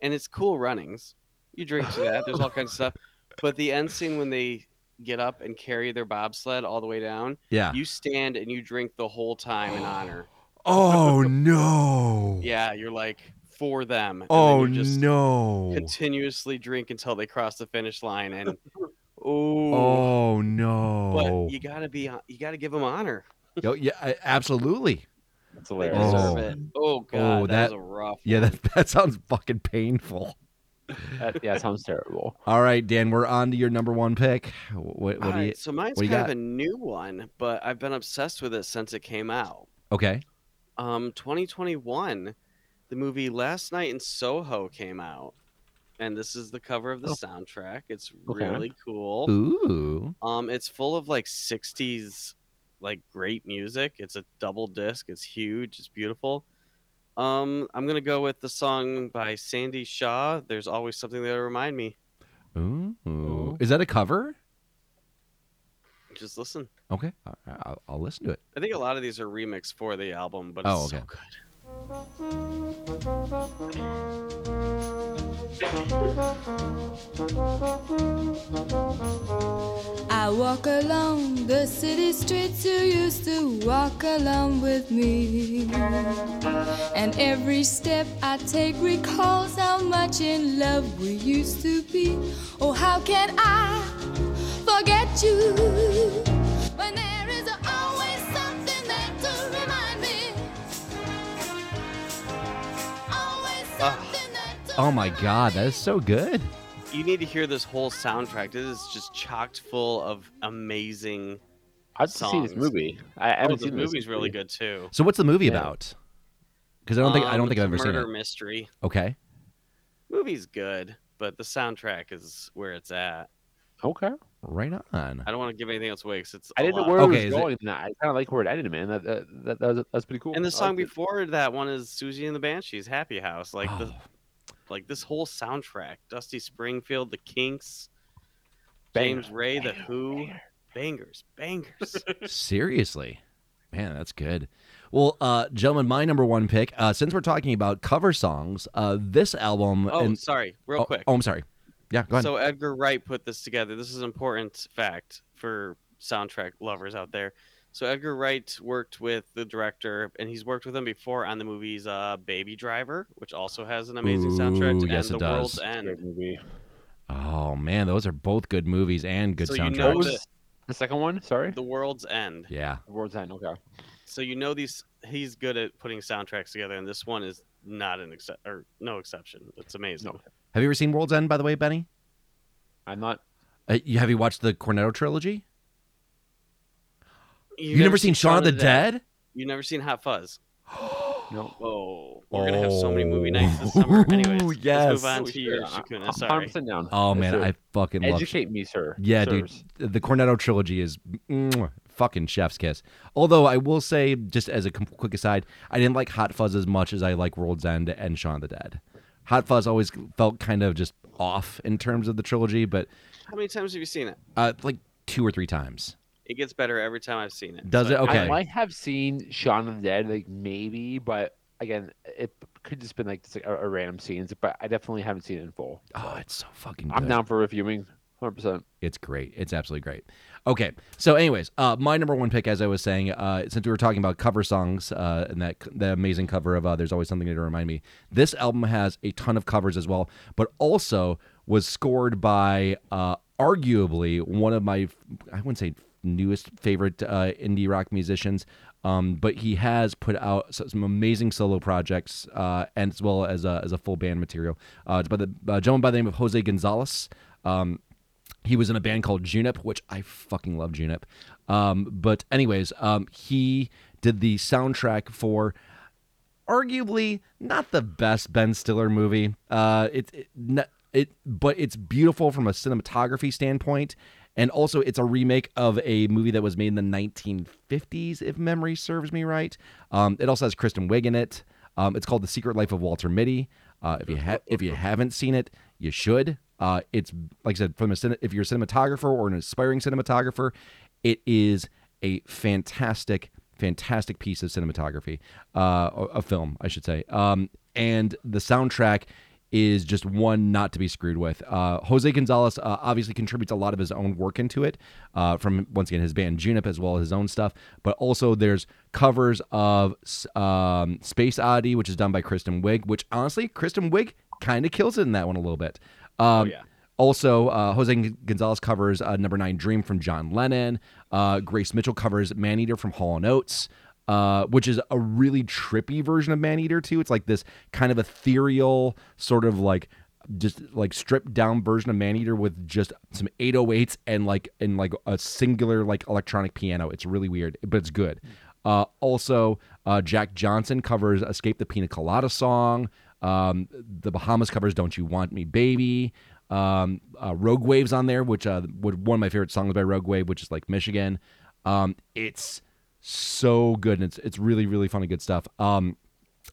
and it's cool runnings. You drink to that. There's all kinds of stuff. But the end scene when they get up and carry their bobsled all the way down, Yeah. you stand and you drink the whole time in honor. Oh no. Yeah, you're like for them. and then Oh you just no. Continuously drink until they cross the finish line, and oh, Oh no. but you gotta be, you gotta give them honor. Yo, yeah, absolutely. That's hilarious. Oh. oh. Oh god, Oh, that, that- was a rough. Yeah, that that sounds fucking painful. That, yeah, it sounds terrible. All right, Dan, we're on to your number one pick. What, what do you? Alright, so mine's what do you kind got? of a new one, but I've been obsessed with it since it came out. Okay. Um, 2021, the movie Last Night in Soho came out, and this is the cover of the Oh. soundtrack. It's Okay. really cool. Ooh. Um, it's full of like 60s, like great music. It's a double disc. It's huge. It's beautiful. Um, I'm gonna go with the song by Sandie Shaw. There's always something that'll remind me. Ooh. Is that a cover? Just listen. Okay, I- I'll, I'll listen to it. I think a lot of these are remixed for the album, but Oh, it's okay. so good. I walk along the city streets you used to walk along with me. And every step I take recalls how much in love we used to be. Oh, how can I forget you when there is always something there to remind me? Always something there to Oh my god, that is so good. You need to hear this whole soundtrack. It is just chocked full of amazing. I'd like to see this Songs. movie. I, I Oh, haven't the seen this movie's really good too. So what's the movie Yeah. about? Because I don't think I Um, don't think I've ever seen murder it. mystery. Okay. Movie's good, but the soundtrack is where it's at. Okay. Right on. I don't want to give anything else away because it's. I didn't know where Okay, it is was it- going. and I kind of like where it ended, man. That, that, that, that was, that's pretty cool. And the song liked it. before that one is Siouxsie and the Banshees, "Happy House." Like the, Oh, like this whole soundtrack. Dusty Springfield, The Kinks, Banger. James Ray, The Who, bangers, bangers. seriously, man, that's good. Well, uh, gentlemen, my number one pick. Uh, since we're talking about cover songs, uh, this album. oh, and, sorry, real oh, quick. Oh, I'm sorry. Yeah, go ahead. So Edgar Wright put this together. This is an important fact for soundtrack lovers out there. So Edgar Wright worked with the director, and he's worked with him before on the movies uh, Baby Driver, which also has an amazing soundtrack, Ooh, and yes, The it does. World's End. oh man, those are both good movies and good So you soundtracks. know the- the second one? Sorry. The World's End. yeah. The World's End. Okay. So you know these. He's good at putting soundtracks together, and this one is not an except or no exception. It's amazing. No. Have you ever seen World's End, by the way, Benny? I'm not. Uh, you, have you watched the Cornetto trilogy? You You've never seen Shaun of the Dead? You've never seen Hot Fuzz? No. Whoa, we're gonna have so many movie nights this summer. Anyways, let's move on Oh, to your sure. Shakuna. I'm Sorry. 100% down. Oh man, sir. I fucking love. It. Educate me, sir. Yeah, Sirs. dude, the Cornetto trilogy is mwah, fucking chef's kiss. Although I will say, just as a quick aside, I didn't like Hot Fuzz as much as I like World's End and Shaun of the Dead. Hot Fuzz always felt kind of just off in terms of the trilogy, but How many times have you seen it? uh, like two or three times. It gets better every time I've seen it. Does So it? Okay. I might have seen Shaun of the Dead, like maybe, but again, it could just been like just like a, a random scenes. But I definitely haven't seen it in full. Oh, it's so fucking. Good. I'm down for reviewing, 100. percent It's great. It's absolutely great. Okay, so anyways, uh, my number one pick, as I was saying, uh, since we were talking about cover songs uh, and that the amazing cover of uh, "There's Always Something to Remind Me," this album has a ton of covers as well, but also was scored by uh, arguably one of my, I wouldn't say newest favorite uh, indie rock musicians, um, but he has put out some amazing solo projects uh, and as well as a, as a full band material. Uh, it's by the gentleman by the name of Jose Gonzalez. Um, he was in a band called Junip, which I fucking love Junip. Um, but anyways, um, he did the soundtrack for arguably not the best Ben Stiller movie. Uh, it, it, it, but it's beautiful from a cinematography standpoint, and also it's a remake of a movie that was made in the 1950s, if memory serves me right. Um, it also has Kristen Wiig in it. Um, it's called The Secret Life of Walter Mitty. Uh, if you ha- if you haven't seen it, you should. Uh, it's like I said, from a if you're a cinematographer or an aspiring cinematographer, it is a fantastic, fantastic piece of cinematography, uh, a film, I should say. Um, and the soundtrack is just one not to be screwed with. Uh, Jose Gonzalez uh, obviously contributes a lot of his own work into it, uh, from once again his band Junip as well as his own stuff. But also there's covers of um, Space Oddity, which is done by Kristen Wiig, which honestly Kristen Wiig kind of kills it in that one a little bit. Um, yeah. Also, uh, Jose Gonzalez covers uh, Number Nine Dream from John Lennon. Uh, Grace Mitchell covers Man Eater from Hall and Oates, uh, which is a really trippy version of Man Eater too. It's like this kind of ethereal, sort of like just like stripped down version of Man Eater with just some 808s and like and like a singular like electronic piano. It's really weird, but it's good. Uh, also, uh, Jack Johnson covers "Escape the Pina Colada" song. Um, the Bahamas covers "Don't You Want Me, Baby." Um, uh, Rogue Waves on there, which uh, one of my favorite songs by Rogue Wave, which is Lake Michigan. Um, it's so good and it's it's really really funny good stuff. Um,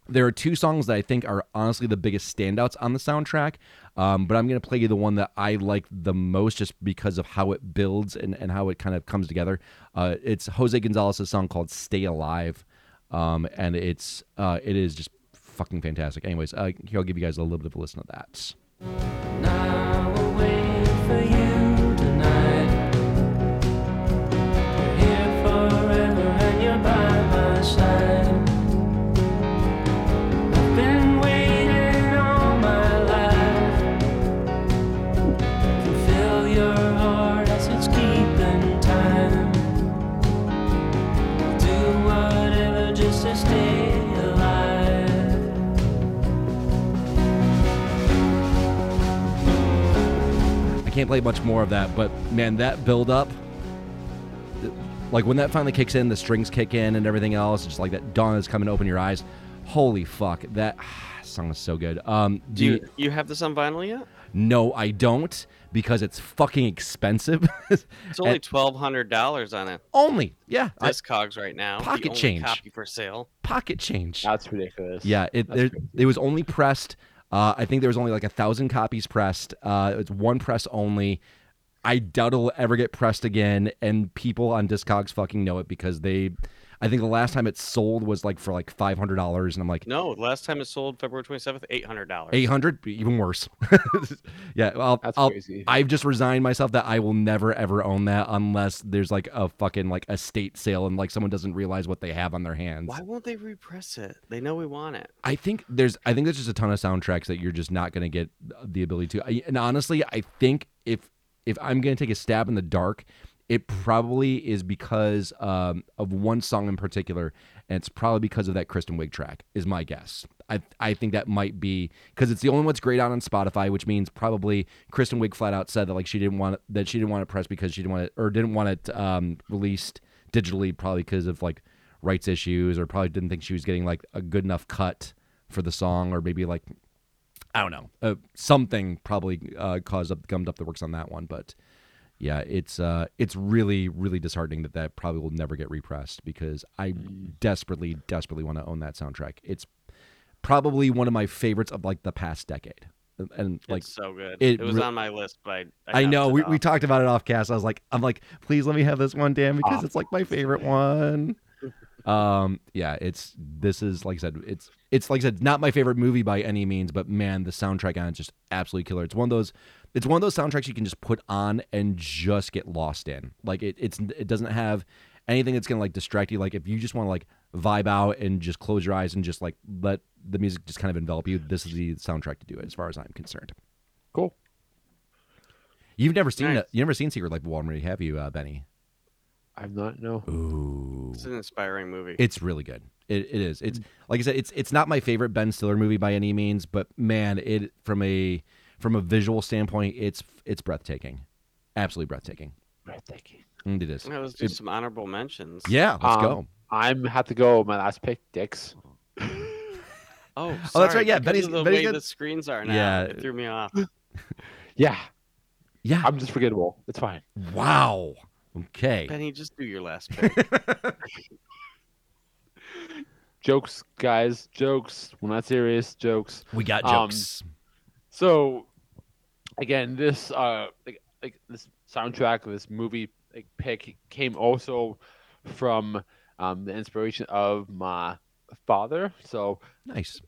there are two songs that I think are honestly the biggest standouts on the soundtrack. Um, but I'm going to play you the one that I like the most just because of how it builds and, and how it kind of comes together. Uh, it's Jose Gonzalez's song called Stay Alive. Um, and it's uh, it is just fucking fantastic. Anyways, uh, here I'll give you guys a little bit of a listen to that. Now can't play much more of that, but man, that build up, like when that finally kicks in, the strings kick in and everything else, just like that dawn is coming to open your eyes. Holy fuck, that song is so good. Um, Do you you have this on vinyl yet? No, I don't because it's fucking expensive. It's only twelve hundred dollars on it. only, yeah, I- Discogs right now. the Pocket only change. copy for sale. pocket change. That's ridiculous. Yeah, it there, it was only pressed. Uh, I think there was only like a thousand copies pressed. Uh, it's one press only. I doubt it'll ever get pressed again, and people on Discogs fucking know it because they. I think the last time it sold was like for like five hundred dollars, and I'm like No, last time it sold February twenty seventh, eight hundred dollars. eight hundred, even worse. yeah, I'll, That's I'll, crazy. I've just resigned myself that I will never ever own that unless there's like a fucking like estate sale and like someone doesn't realize what they have on their hands. Why won't they repress it? They know we want it. I think there's I think there's just a ton of soundtracks that you're just not going to get the ability to. And honestly, I think if if I'm going to take a stab in the dark, it probably is because um, of one song in particular, and it's probably because of that Kristen Wiig track. Is my guess. I I think that might be because it's the only one that's grayed out on Spotify, which means probably Kristen Wiig flat out said that like she didn't want that she didn't want it pressed because she didn't want it or didn't want it um, released digitally, probably because of like rights issues, or probably didn't think she was getting like a good enough cut for the song, or maybe like I don't know, uh, something probably uh, caused up gummed up the works on that one. But yeah, it's uh, it's really really disheartening that that probably will never get repressed because I desperately desperately want to own that soundtrack. It's probably one of my favorites of like the past decade, and like it's so good. it It, was re- on my list, but I, I know we, off. we talked about it off cast. I was like, I'm like, please let me have this one, Dan, because it's like my favorite one. Um, yeah, it's this is like I said, it's it's like I said, not my favorite movie by any means, but man, the soundtrack on it's just absolutely killer. It's one of those, it's one of those soundtracks you can just put on and just get lost in. Like it, it's it doesn't have anything that's gonna like distract you. Like if you just want to like vibe out and just close your eyes and just like let the music just kind of envelop you, this is the soundtrack to do it, as far as I'm concerned. Cool. You've never seen Nice. it. You never seen Secret Life of Walter Mitty, have you, uh, Benny? I'm not no. Ooh, It's an inspiring movie. it's really good. It, it is. It's like I said. It's it's not my favorite Ben Stiller movie by any means, but man, it from a from a visual standpoint, it's it's breathtaking, absolutely breathtaking. Breathtaking. And it is. that was just some honorable mentions. Yeah, let's Um, go. I'm have to go. with My last pick, Dicks. Oh, Oh, that's right, yeah, because Betty's- of the Betty's way got- the screens are now. Yeah. it threw me off. Yeah, Yeah. I'm just forgettable. It's fine. wow. Okay. Benny, just do your last pick. Jokes, guys. Jokes. We're not serious. Jokes. We got Um, jokes. So, again, this uh like like this soundtrack of this movie like pick came also from um, the inspiration of my father. So Nice.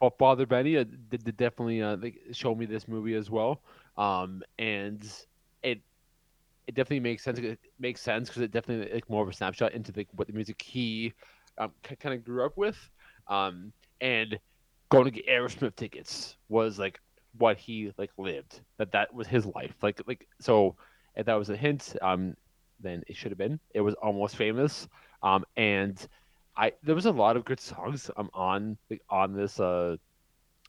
Fa- Father Benny uh, did, did definitely uh, like, show me this movie as well, um, and it it definitely makes sense. It makes sense because it definitely like more of a snapshot into like what the music he um, kind of grew up with, um, and going to get Aerosmith tickets was like what he like lived. That that was his life. Like like so, if that was a hint, um, then it should have been. It was almost famous, um, and I there was a lot of good songs um on like on this uh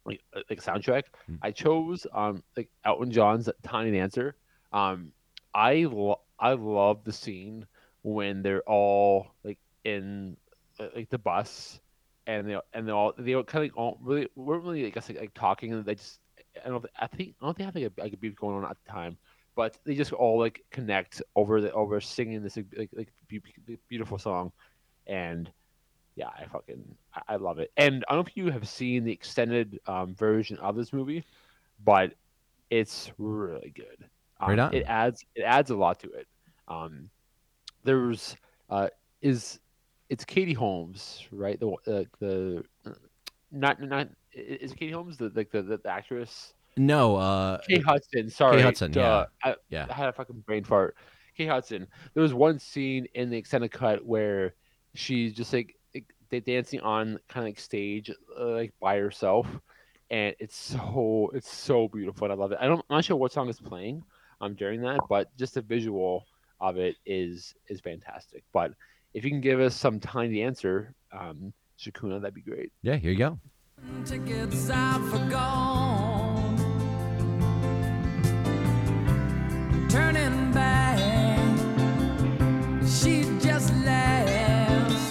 like uh, like soundtrack. Hmm. I chose um like Elton John's Tiny Dancer. Um, I lo- I love the scene when they're all like in uh, like the bus and they and they all they all kind of all really weren't really I guess like, like talking and they just I don't I think I don't think I think like a beef going on at the time, but they just all like connect over the over singing this like like, be- be- beautiful song, and yeah, I fucking I, I love it. And I don't know if you have seen the extended um, version of this movie, but it's really good. Um, Right on. It adds it adds a lot to it. Um, there's uh, is it's Katie Holmes, right? The uh, the not not is Katie Holmes the like the, the, the actress? No, uh, Kate Hudson. Sorry, Hudson, duh. I, yeah. I had a fucking brain fart. Kate Hudson. There was one scene in the extended cut where she's just like, like they dancing on kind of like stage, uh, like by herself, and it's so it's so beautiful. And I love it. I don't, I'm not sure what song is playing um during that, but just the visual of it is is fantastic. But if you can give us some Tiny Dancer, um, Shakuna, that'd be great. yeah, here you go. Tickets out for gone. Turning back, she just laughs.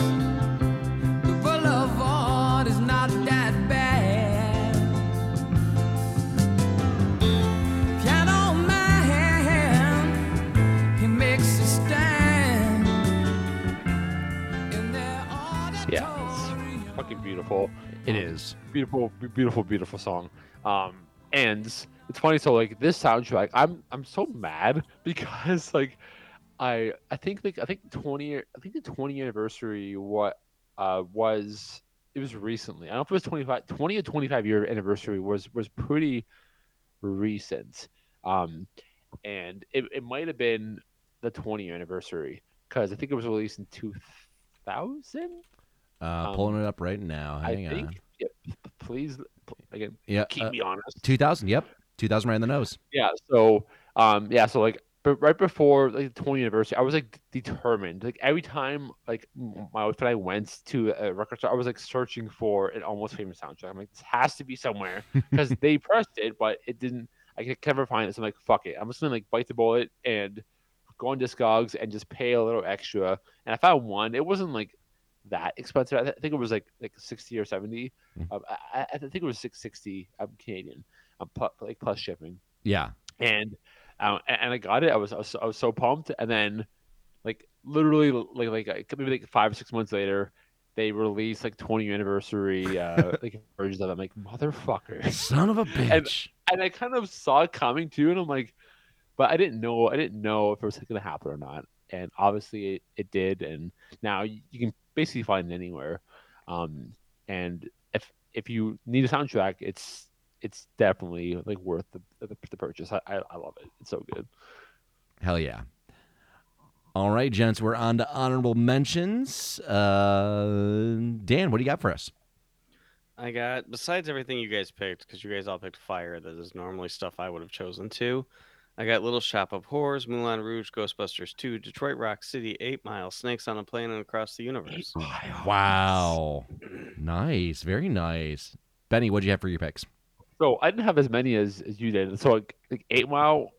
The boulevard is not that bad. Piano man, he makes a stand in their Yeah, it's fucking beautiful. It Um, beautiful, beautiful, beautiful song. Um, and it's funny. So like this soundtrack, I'm I'm so mad because like I I think like I think twenty I think the twenty anniversary what uh was it was recently. I don't know if it was 25, 20 or twenty five year anniversary was was pretty recent. Um, and it it might have been the twenty year anniversary because I think it was released in two thousand. Uh, Um, pulling it up right now. I Hang think. on. Yeah, please again Yeah, keep uh, me honest. 2000. Yep, 2000 right in the nose. Yeah. So, um, yeah. So like, but right before like the 20th anniversary, I was like determined. Like every time like my wife and I went to a record store, I was like searching for an almost famous soundtrack. I'm like, this has to be somewhere because they pressed it, but it didn't. I could never find it. So I'm like, fuck it. I'm just gonna like bite the bullet and go on Discogs and just pay a little extra. And I found one. It wasn't like that expensive. I, th- I think it was like like 60 or 70. Mm. Um, I, I think it was six sixty. I'm Canadian, um, plus, like plus shipping Yeah. and um, and I got it. I was I was, I was so pumped, and then like literally like like maybe like five or six months later, they released like 20 anniversary uh, like versions of it. I'm like motherfucker, Son of a bitch. and I kind of saw it coming too, and I'm like, but I didn't know I didn't know if it was gonna happen or not, and obviously it, it did, and now you can basically find it anywhere, um, and if if you need a soundtrack, it's it's definitely like worth the the, the purchase. I, I I love it. It's so good. Hell yeah. All right, gents, we're on to honorable mentions. Uh, Dan, what do you got for us? I got besides everything you guys picked, because you guys all picked fire. That is normally stuff I would have chosen too. I got Little Shop of Horrors, Moulin Rouge, Ghostbusters 2, Detroit Rock City, Eight Mile, Snakes on a Plane and Across the Universe. Wow. Nice. Very nice. Benny, what'd you have for your picks? So I didn't have as many as, as you did. So like, like Eight Mile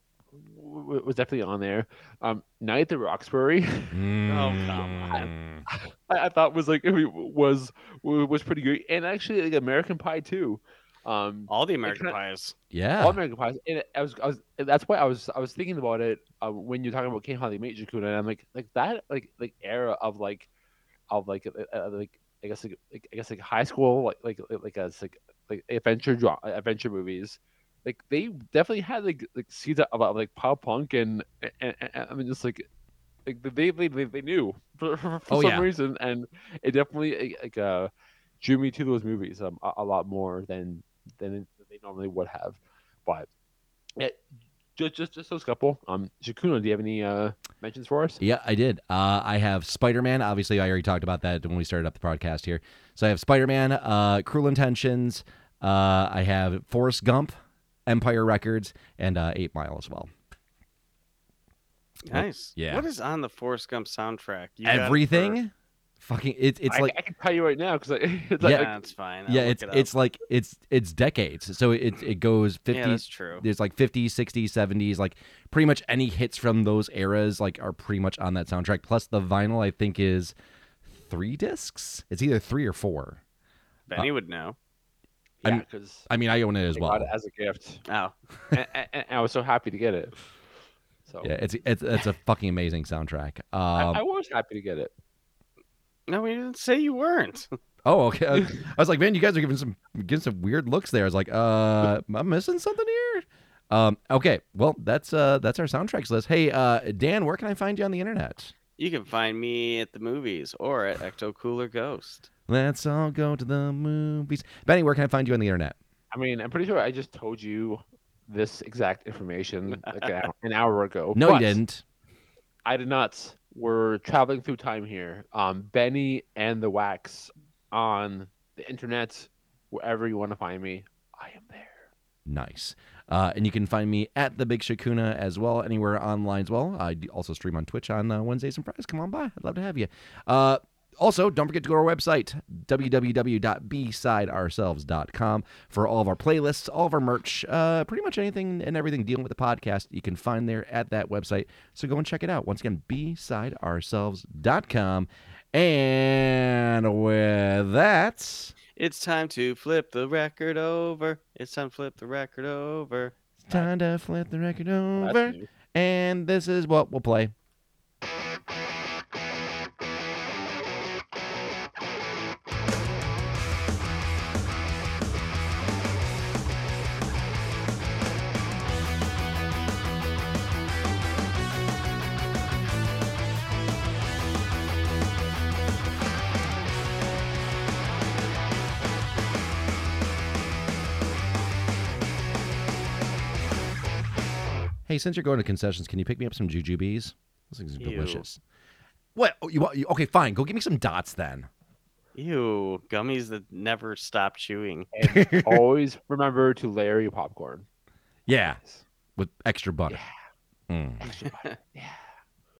w- w- was definitely on there. Um, Night at the Roxbury, come Mm. I, I thought was like it was was pretty good, and actually like American Pie too. Um, All the American Pies. Yeah. all American Pies, and I was, I was that's why I was I was thinking about it uh, when you're talking about King How They Made Shakuna, and I'm like like that like like era of like of like uh, uh, like I guess like, like I guess like high school like like like as like like adventure dra- adventure movies. Like they definitely had like like seeds of, of like pop punk and, and, and I mean just like like they they they, they knew for, for, for Oh, some yeah. reason, and it definitely like uh drew me to those movies um, a, a lot more than than they normally would have. But yeah, just just just those couple. Um, Shakuna, do you have any uh mentions for us? Yeah, I did. Uh, I have Spider Man. Obviously, I already talked about that when we started up the podcast here. So I have Spider Man, uh, Cruel Intentions. Uh, I have Forrest Gump, Empire Records, and uh, Eight Mile as well. Nice. yeah. What is on the Forrest Gump soundtrack? You got Everything. Fucking, it, it's I, like I can tell you right now because it's like, Yeah. yeah, it's fine. I'll yeah, it's it it's like it's it's decades. So it it goes yeah, 50s that's true. there's like 50s, 60s, 70s, like pretty much any hits from those eras like are pretty much on that soundtrack. Plus the vinyl I think is 3 discs. It's either 3 or 4. Benny would know. yeah, because I mean, I own it as well. got it as a gift, Oh, and, and- and I was so happy to get it. So Yeah, it's it's it's a fucking amazing soundtrack. I, Um I was happy to get it. No, we didn't say you weren't. Oh, okay. I, I was like, man, you guys are giving some giving some weird looks there. I was like, uh, I'm I missing something here? Um, okay, well, that's uh, that's our soundtracks list. Hey, uh, Dan, where can I find you on the internet? You can find me at the movies or at Ecto Cooler Ghost. Let's all go to the movies. Benny, where can I find you on the internet? I mean, I'm pretty sure I just told you this exact information like an hour, an hour ago. No, but you didn't. I did not. We're traveling through time here. Um, Benny and the Wax on the internet, wherever you want to find me, I am there. Nice. Uh, and you can find me at the Big Shakuna as well, anywhere online as well. I also stream on Twitch on uh, Wednesdays and Fridays. Come on by. I'd love to have you. Uh, also, don't forget to go to our website, www.bsideourselves.com, for all of our playlists, all of our merch, uh, pretty much anything and everything dealing with the podcast you can find there at that website. So go and check it out. Once again, bsideourselves.com. And with that, It's time to flip the record over. It's time to flip the record over. it's time to flip the record over. And this is what we'll play. Hey, since you're going to concessions, can you pick me up some jujubes? Those things are Ew. delicious. What? Oh, you want? you- Okay, fine. Go get me some dots then. Ew, gummies that never stop chewing. And always remember to layer your popcorn. Yeah, with extra butter. Mm. Extra butter. Yeah.